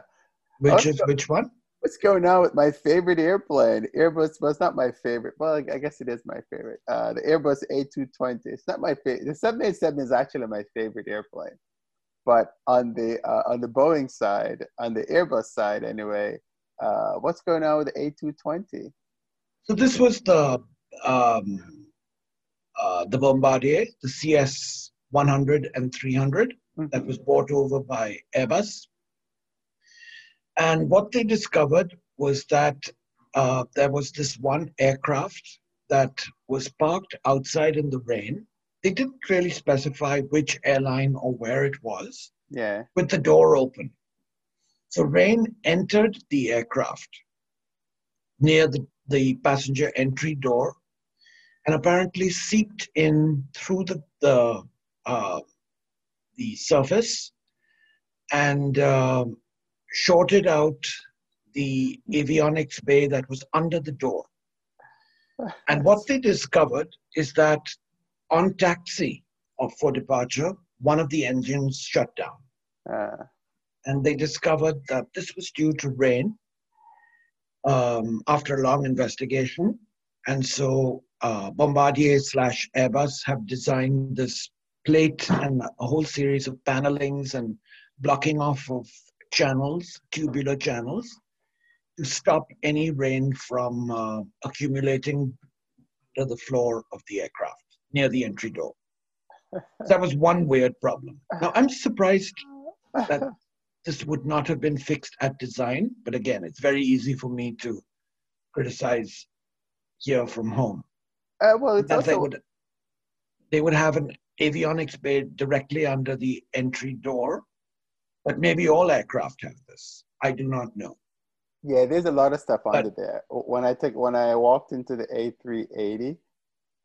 Which is which one? What's going on with my favorite airplane? Airbus was not my favorite. Well, I guess it is my favorite. Uh, the Airbus A220. It's not my favorite. The 787 is actually my favorite airplane. But on the uh, on the Boeing side, on the Airbus side, anyway, uh, what's going on with the A220? So this was the um, uh, the Bombardier, the CS 100 and 300 that was bought over by Airbus. And what they discovered was that uh, there was this one aircraft that was parked outside in the rain. They didn't really specify which airline or where it was, Yeah. with the door open. So rain entered the aircraft near the, the passenger entry door and apparently seeped in through the, the, uh, the surface and um, shorted out the avionics bay that was under the door. And what they discovered is that on taxi or for departure, one of the engines shut down. Uh, And they discovered that this was due to rain um, after a long investigation. And so uh, Bombardier slash Airbus have designed this plate and a whole series of panelings and blocking off of channels, tubular channels, to stop any rain from uh, accumulating to the floor of the aircraft near the entry door. So that was one weird problem. Now I'm surprised that this would not have been fixed at design, but again, it's very easy for me to criticize here from home. uh, well, it's That they also would they would have an avionics bay directly under the entry door, but maybe all aircraft have this. I do not know. Yeah, there's a lot of stuff But- under there. When I took when I walked into the A380,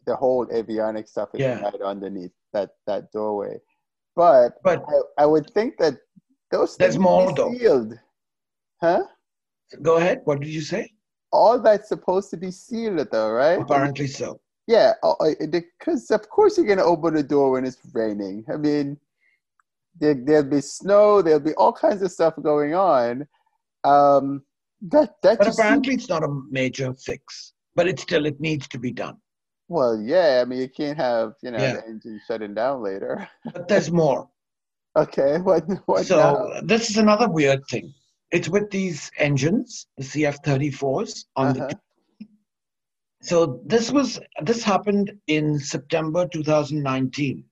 the whole avionics stuff is Yeah. right underneath that that doorway. But But I, I would think that those things more, be though. sealed, huh? go ahead. What did you say? All that's supposed to be sealed, though, right? Apparently so. Yeah, because of course you're gonna open the door when it's raining. I mean, there, there'll be snow, there'll be all kinds of stuff going on. Um, that that But just apparently it's not a major fix. But it still it needs to be done. Well, yeah. I mean, you can't have you know Yeah. the engine shutting down later. But there's more. Okay, what? what so now? this is another weird thing. It's with these engines, the CF34s on Uh-huh. the. So this was this happened in September 2019.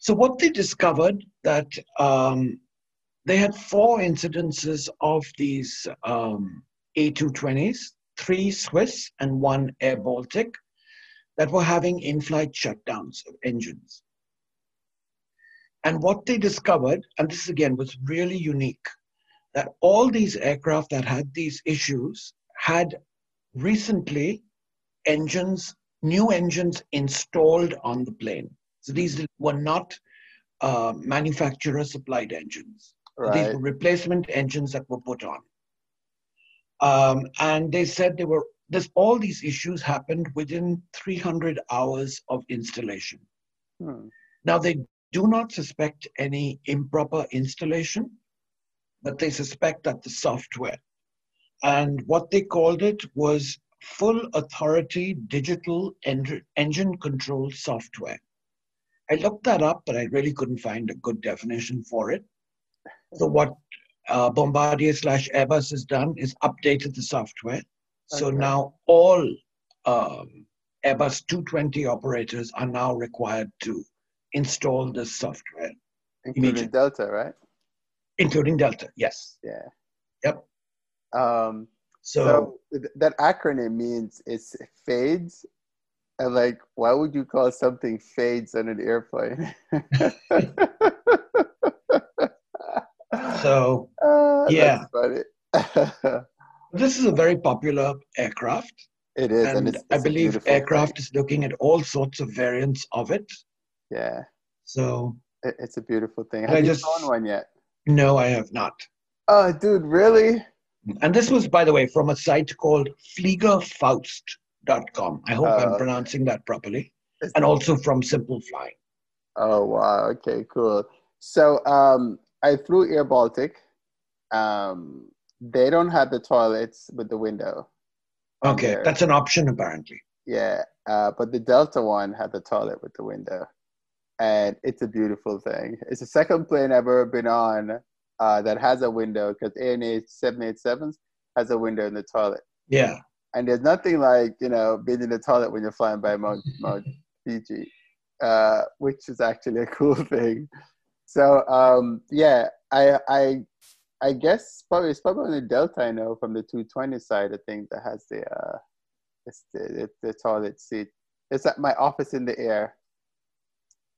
So what they discovered that um, they had four incidences of these um, A220s, three Swiss and one Air Baltic, that were having in-flight shutdowns of engines. And what they discovered, and this again was really unique, that all these aircraft that had these issues had recently engines, new engines installed on the plane. So these were not uh, manufacturer supplied engines. These were replacement engines that were put on. Um, and they said they were this all these issues happened within 300 hours of installation. Hmm. Now they do not suspect any improper installation, but they suspect that the software and what they called it was full authority digital en- engine control software. I looked that up, but I really couldn't find a good definition for it. So what uh, Bombardier slash Airbus has done is updated the software. So Okay. now all um, Airbus 220 operators are now required to install this software, Including Delta, right? including Delta. Yes. Yeah. Yep. Um, So, so that acronym means it's fades. And like, why would you call something fades on an airplane? so Uh, Yeah. This is a very popular aircraft, it is, and, and it's, I it's a believe aircraft thing. is looking at all sorts of variants of it. Yeah, So it, it's a beautiful thing. I Have you just- flown one yet? no, I have not. Oh, dude, really? And this was, by the way, from a site called fliegerfaust.com. I hope Oh, I'm pronouncing that properly. And also from Simple Flying. Oh wow. Okay, cool. So um I flew Air Baltic. Um they don't have the toilets with the window. Okay, that's an option apparently. Yeah. Uh but the Delta one had the toilet with the window. And it's a beautiful thing. It's the second plane I've ever been on uh that has a window because ANA seven eight sevens has a window in the toilet. Yeah. And there's nothing like, you know, being in the toilet when you're flying by Mount Mount Fuji, uh, which is actually a cool thing. So um, yeah, I I I guess probably it's probably only Delta I know from the 220 side I think that has the uh, it's the, the, the toilet seat. It's at my office in the air.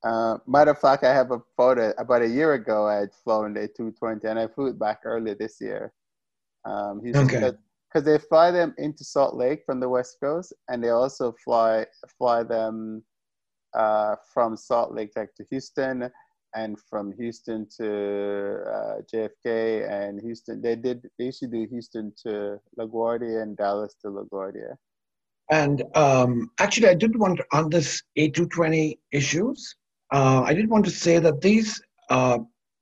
Uh, matter of fact, I have a photo. About a year ago, I had flown the 220, and I flew it back earlier this year. Um, Okay. because they fly them into Salt Lake from the West Coast, and they also fly fly them uh, from Salt Lake like to Houston, and from Houston to uh, JFK and Houston. They did they used to do Houston to LaGuardia and Dallas to LaGuardia. And um, actually, I did want to, on this A220 issues, uh, I did want to say that these uh,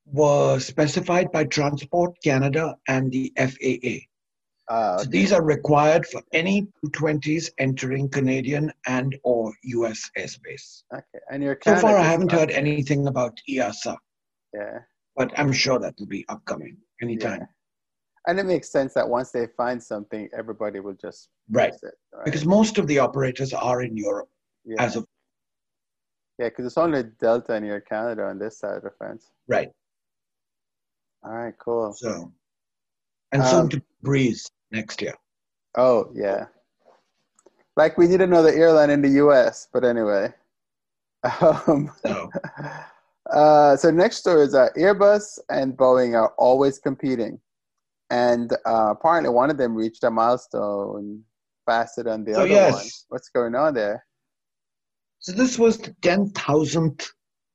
were specified by Transport Canada and the FAA. Uh, So these are required for any 220s entering Canadian and or US airspace. okay, and your So far, I haven't heard anything about EASA, Yeah. but I'm sure that will be upcoming anytime. Yeah. And it makes sense that once they find something, everybody will just Right. use it. Right. Because most of the operators are in Europe yeah, as of yeah, because it's only Delta and Air Canada on this side of the fence. right. All right, cool. So, and Um, soon to Breeze next year. Oh yeah, like we need another airline in the U.S. But anyway, um, So, uh, so next story is uh, Airbus and Boeing are always competing, and uh, apparently one of them reached a milestone faster than the So, other yes. one. What's going on there? so this was the 10,000th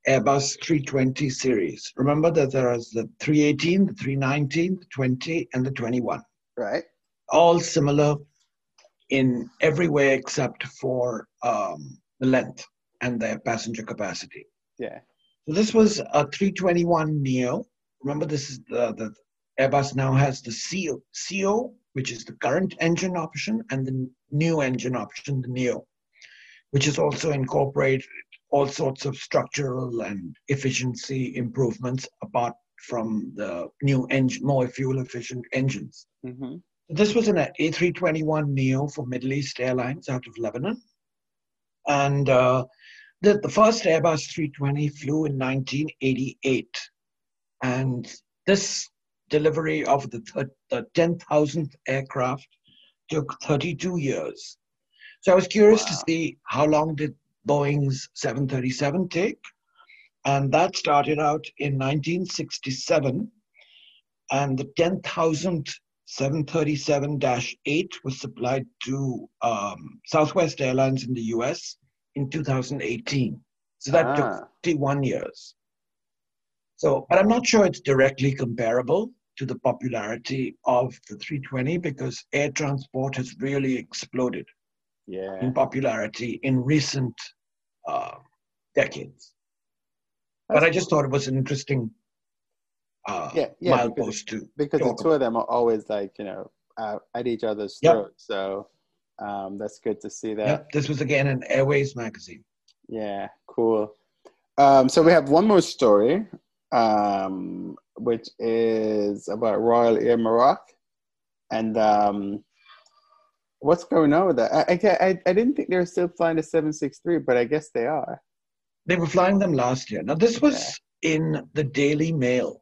Airbus 320 series. Remember that there is the 318, the 319, the 20, and the 21. Right? All similar in every way except for um, the length and their passenger capacity. Yeah. So this was a 321 Neo. Remember, this is the, the Airbus now has the CEO, CEO, which is the current engine option, and the new engine option, the Neo, which is also incorporated all sorts of structural and efficiency improvements apart from the new engine, more fuel efficient engines. Mm-hmm. This was an A321 Neo for Middle East Airlines out of Lebanon. And uh, the, the first Airbus 320 flew in 1988. And this delivery of the, th- the 10,000th aircraft took 32 years. So I was curious wow. to see how long did Boeing's 737 take? And that started out in 1967. And the 10,000 737-8 was supplied to um, Southwest Airlines in the US in 2018. So that ah. took 51 years. So, but I'm not sure it's directly comparable to the popularity of the 320 because air transport has really exploded yeah. in popularity in recent uh, decades. That's but I just thought it was an interesting uh, yeah, yeah, milepost too. Because the two of them are always like, you know, uh, at each other's yep. throats. So um, that's good to see that. Yep. This was again an Airways magazine. Yeah, cool. Um, so we have one more story, um, which is about Royal Air Maroc. And um, what's going on with that? I, I, I didn't think they were still flying the 763, but I guess they are. They were flying them last year. Now, this was yeah. in the Daily Mail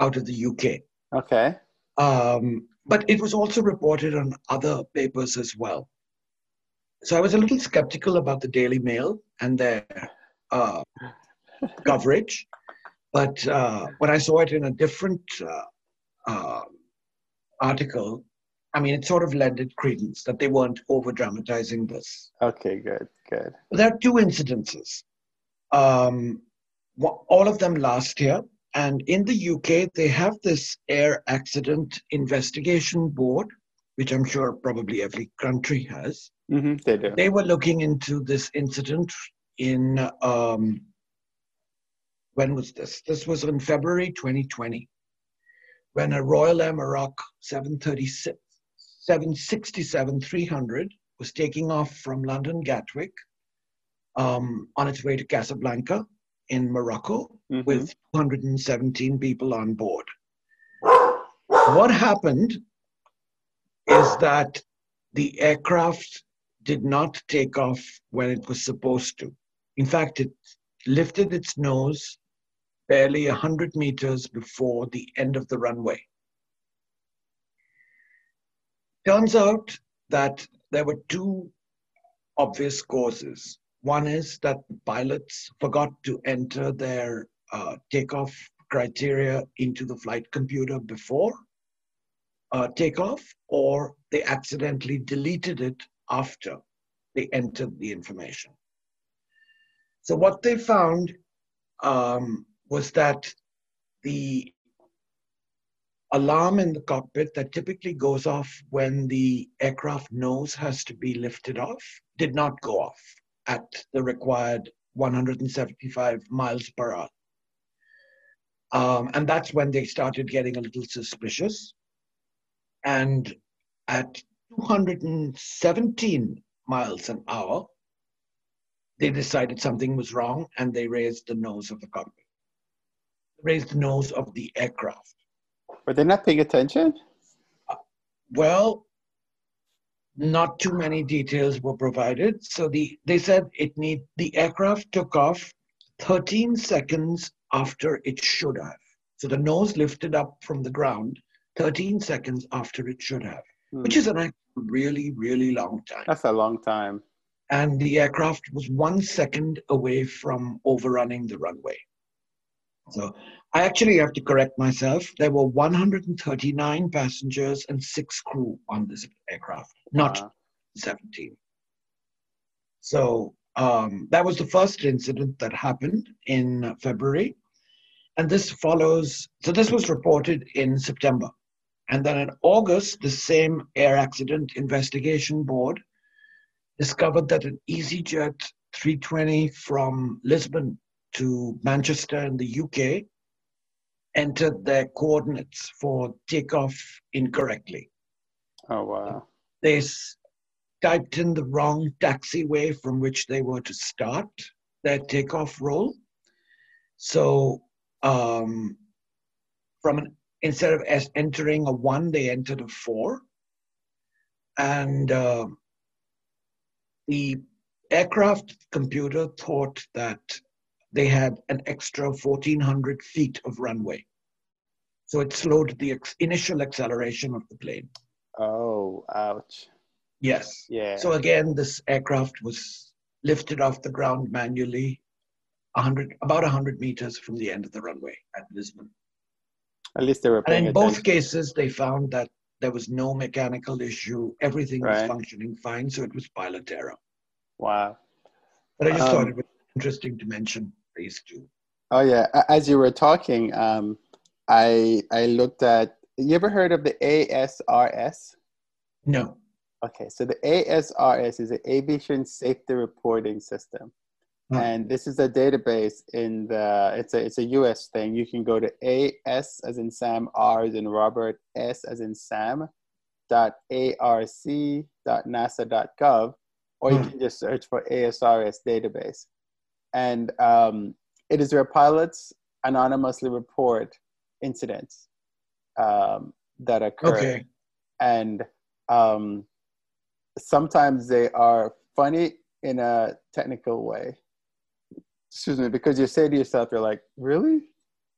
out of the UK. Okay. Um, but it was also reported on other papers as well. So I was a little skeptical about the Daily Mail and their uh, coverage. But uh, when I saw it in a different uh, uh article, I mean, it sort of lended credence that they weren't over dramatizing this. Okay, good, good. There are two incidences. Um, all of them last year. And in the UK, they have this air accident investigation board, which I'm sure probably every country has. Mm-hmm, they do. They were looking into this incident in, um, when was this? This was in February 2020, when a Royal Air Maroc 736, 767 300 was taking off from London Gatwick um, on its way to Casablanca in Morocco mm-hmm. with 217 people on board. What happened is that the aircraft did not take off when it was supposed to. In fact, it lifted its nose barely 100 meters before the end of the runway. Turns out that there were two obvious causes. One is that pilots forgot to enter their uh, takeoff criteria into the flight computer before uh, takeoff, or they accidentally deleted it after they entered the information. So, what they found um, was that the alarm in the cockpit that typically goes off when the aircraft nose has to be lifted off did not go off at the required 175 miles per hour. Um, and that's when they started getting a little suspicious. And at 217 miles an hour, they decided something was wrong and they raised the nose of the cockpit, raised the nose of the aircraft. Were they not paying attention? Uh, well, not too many details were provided. So the they said it need the aircraft took off 13 seconds after it should have. So the nose lifted up from the ground 13 seconds after it should have, hmm. which is an actually really, really long time. That's a long time. And the aircraft was one second away from overrunning the runway. So I actually have to correct myself. There were 139 passengers and six crew on this aircraft, not uh-huh. 17. So um, that was the first incident that happened in February. And this follows, so this was reported in September. And then in August, the same air accident investigation board discovered that an EasyJet 320 from Lisbon to Manchester in the UK entered their coordinates for takeoff incorrectly. Oh, wow. They typed in the wrong taxiway from which they were to start. their takeoff roll. So um, from an instead of as entering a one, they entered a four, and uh, the aircraft computer thought that they had an extra 1400 feet of runway. So it slowed the ex- initial acceleration of the plane. Oh, ouch. Yes. Yeah. So again, this aircraft was lifted off the ground manually, 100, about 100 meters from the end of the runway at Lisbon. At least they were And in both cases, they found that there was no mechanical issue. Everything was functioning fine, so it was pilot error. Wow. But I just thought Um, it was interesting to mention these two. Oh yeah. As you were talking, um, I I looked at. You ever heard of the ASRS? No. Okay, so the ASRS is the Aviation Safety Reporting System, and this is a database in the. It's a it's a U.S. thing. You can go to AS as in Sam, R as in Robert, S as in Sam, dot arc dot nasa dot gov, or you Hmm. can just search for ASRS database, and um, it is where pilots anonymously report incidents um, that occur Okay. and um, sometimes they are funny in a technical way. Excuse me, because you say to yourself, you're like, really?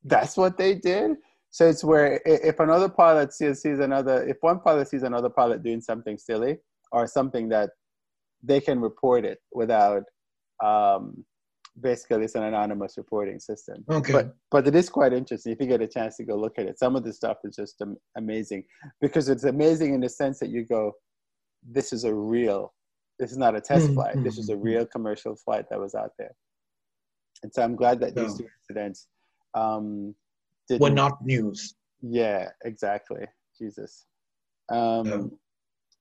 That's what they did? So it's where if another pilot sees, sees another, if one pilot sees another pilot doing something silly or something that they can report it without, um, basically it's an anonymous reporting system Okay. but but it is quite interesting if you get a chance to go look at it some of the stuff is just amazing because it's amazing in the sense that you go this is a real this is not a test Mm, flight this mm, is a mm. real commercial flight that was out there and so i'm glad that these two incidents um Were not news. yeah exactly jesus um Yeah.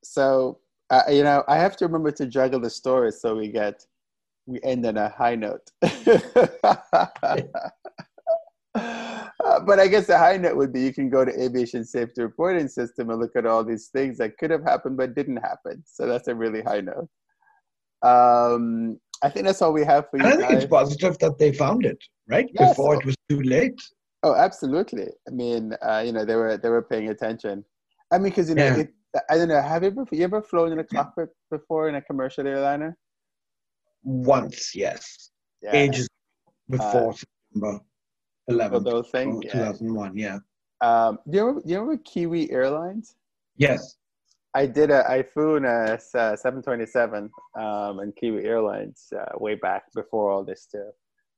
so uh, you know i have to remember to juggle the stories so we get we end on a high note Uh, but I guess the high note would be you can go to aviation safety reporting system and look at all these things that could have happened but didn't happen. So that's a really high note. Um, I think that's all we have for you I think guys. it's positive that they found it, right? Yes. Before it was too late. Oh, absolutely. I mean, uh, you know, they were they were paying attention. I mean, because you know, Yeah. it, I don't know. Have you ever you ever flown in a cockpit before in a commercial airliner? Once, yes. Yeah, Ages before September the 11th, thing. of Yeah. 2001. Yeah. Um, do you remember, do you remember Kiwi Airlines? Yes. I did a I flew in a uh, 727 um, in Kiwi Airlines uh, way back before all this too.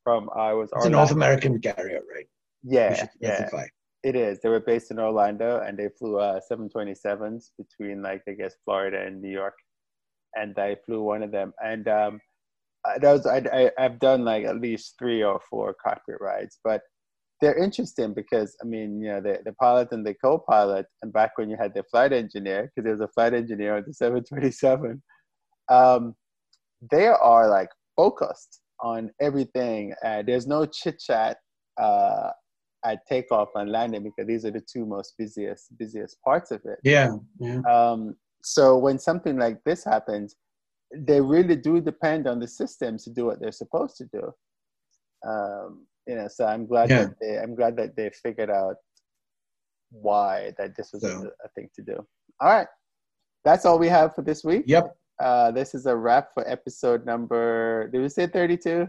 From I was It's a North American carrier, right? Yeah, yeah, it is. They were based in Orlando and they flew uh, 727s between like I guess Florida and New York, and I flew one of them. And um, uh, that was I, I I've done like at least three or four cockpit rides, but they're interesting because I mean, you know, the, the pilot and the co-pilot, and back when you had the flight engineer, because there was a flight engineer on the 727, um, they are like focused on everything. Uh, there's no chit chat uh, at takeoff and landing because these are the two most busiest busiest parts of it. Yeah. Yeah. Um, so when something like this happens, they really do depend on the systems to do what they're supposed to do. Um, you know, so I'm glad Yeah. that they, I'm glad that they figured out why that this was So- a, a thing to do. All right, that's all we have for this week. Yep. Uh, this is a wrap for episode number. Did we say 32?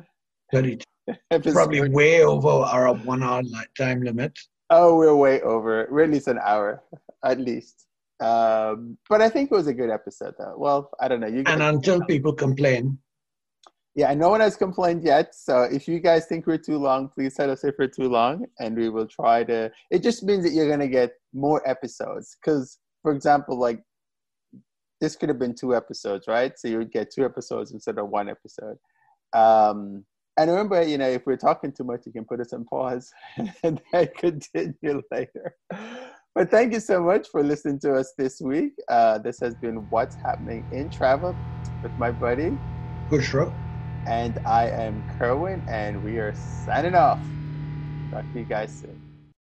32. Episode- Probably way over our one hour time limit. Oh, we're way over. We're at least an hour, at least. Um, but I think it was a good episode, though. Well, I don't know. You guys, And until people complain, yeah, no one has complained yet. So if you guys think we're too long, please tell us if we're too long, and we will try to. It just means that you're gonna get more episodes. Because, for example, like this could have been two episodes, right? So you would get two episodes instead of one episode. Um, and remember, you know, if we're talking too much, you can put us on pause and then continue later. But thank you so much for listening to us this week. Uh, this has been What's Happening in Travel with my buddy. Bushra. And I am Kerwin, and we are signing off. Talk to you guys soon.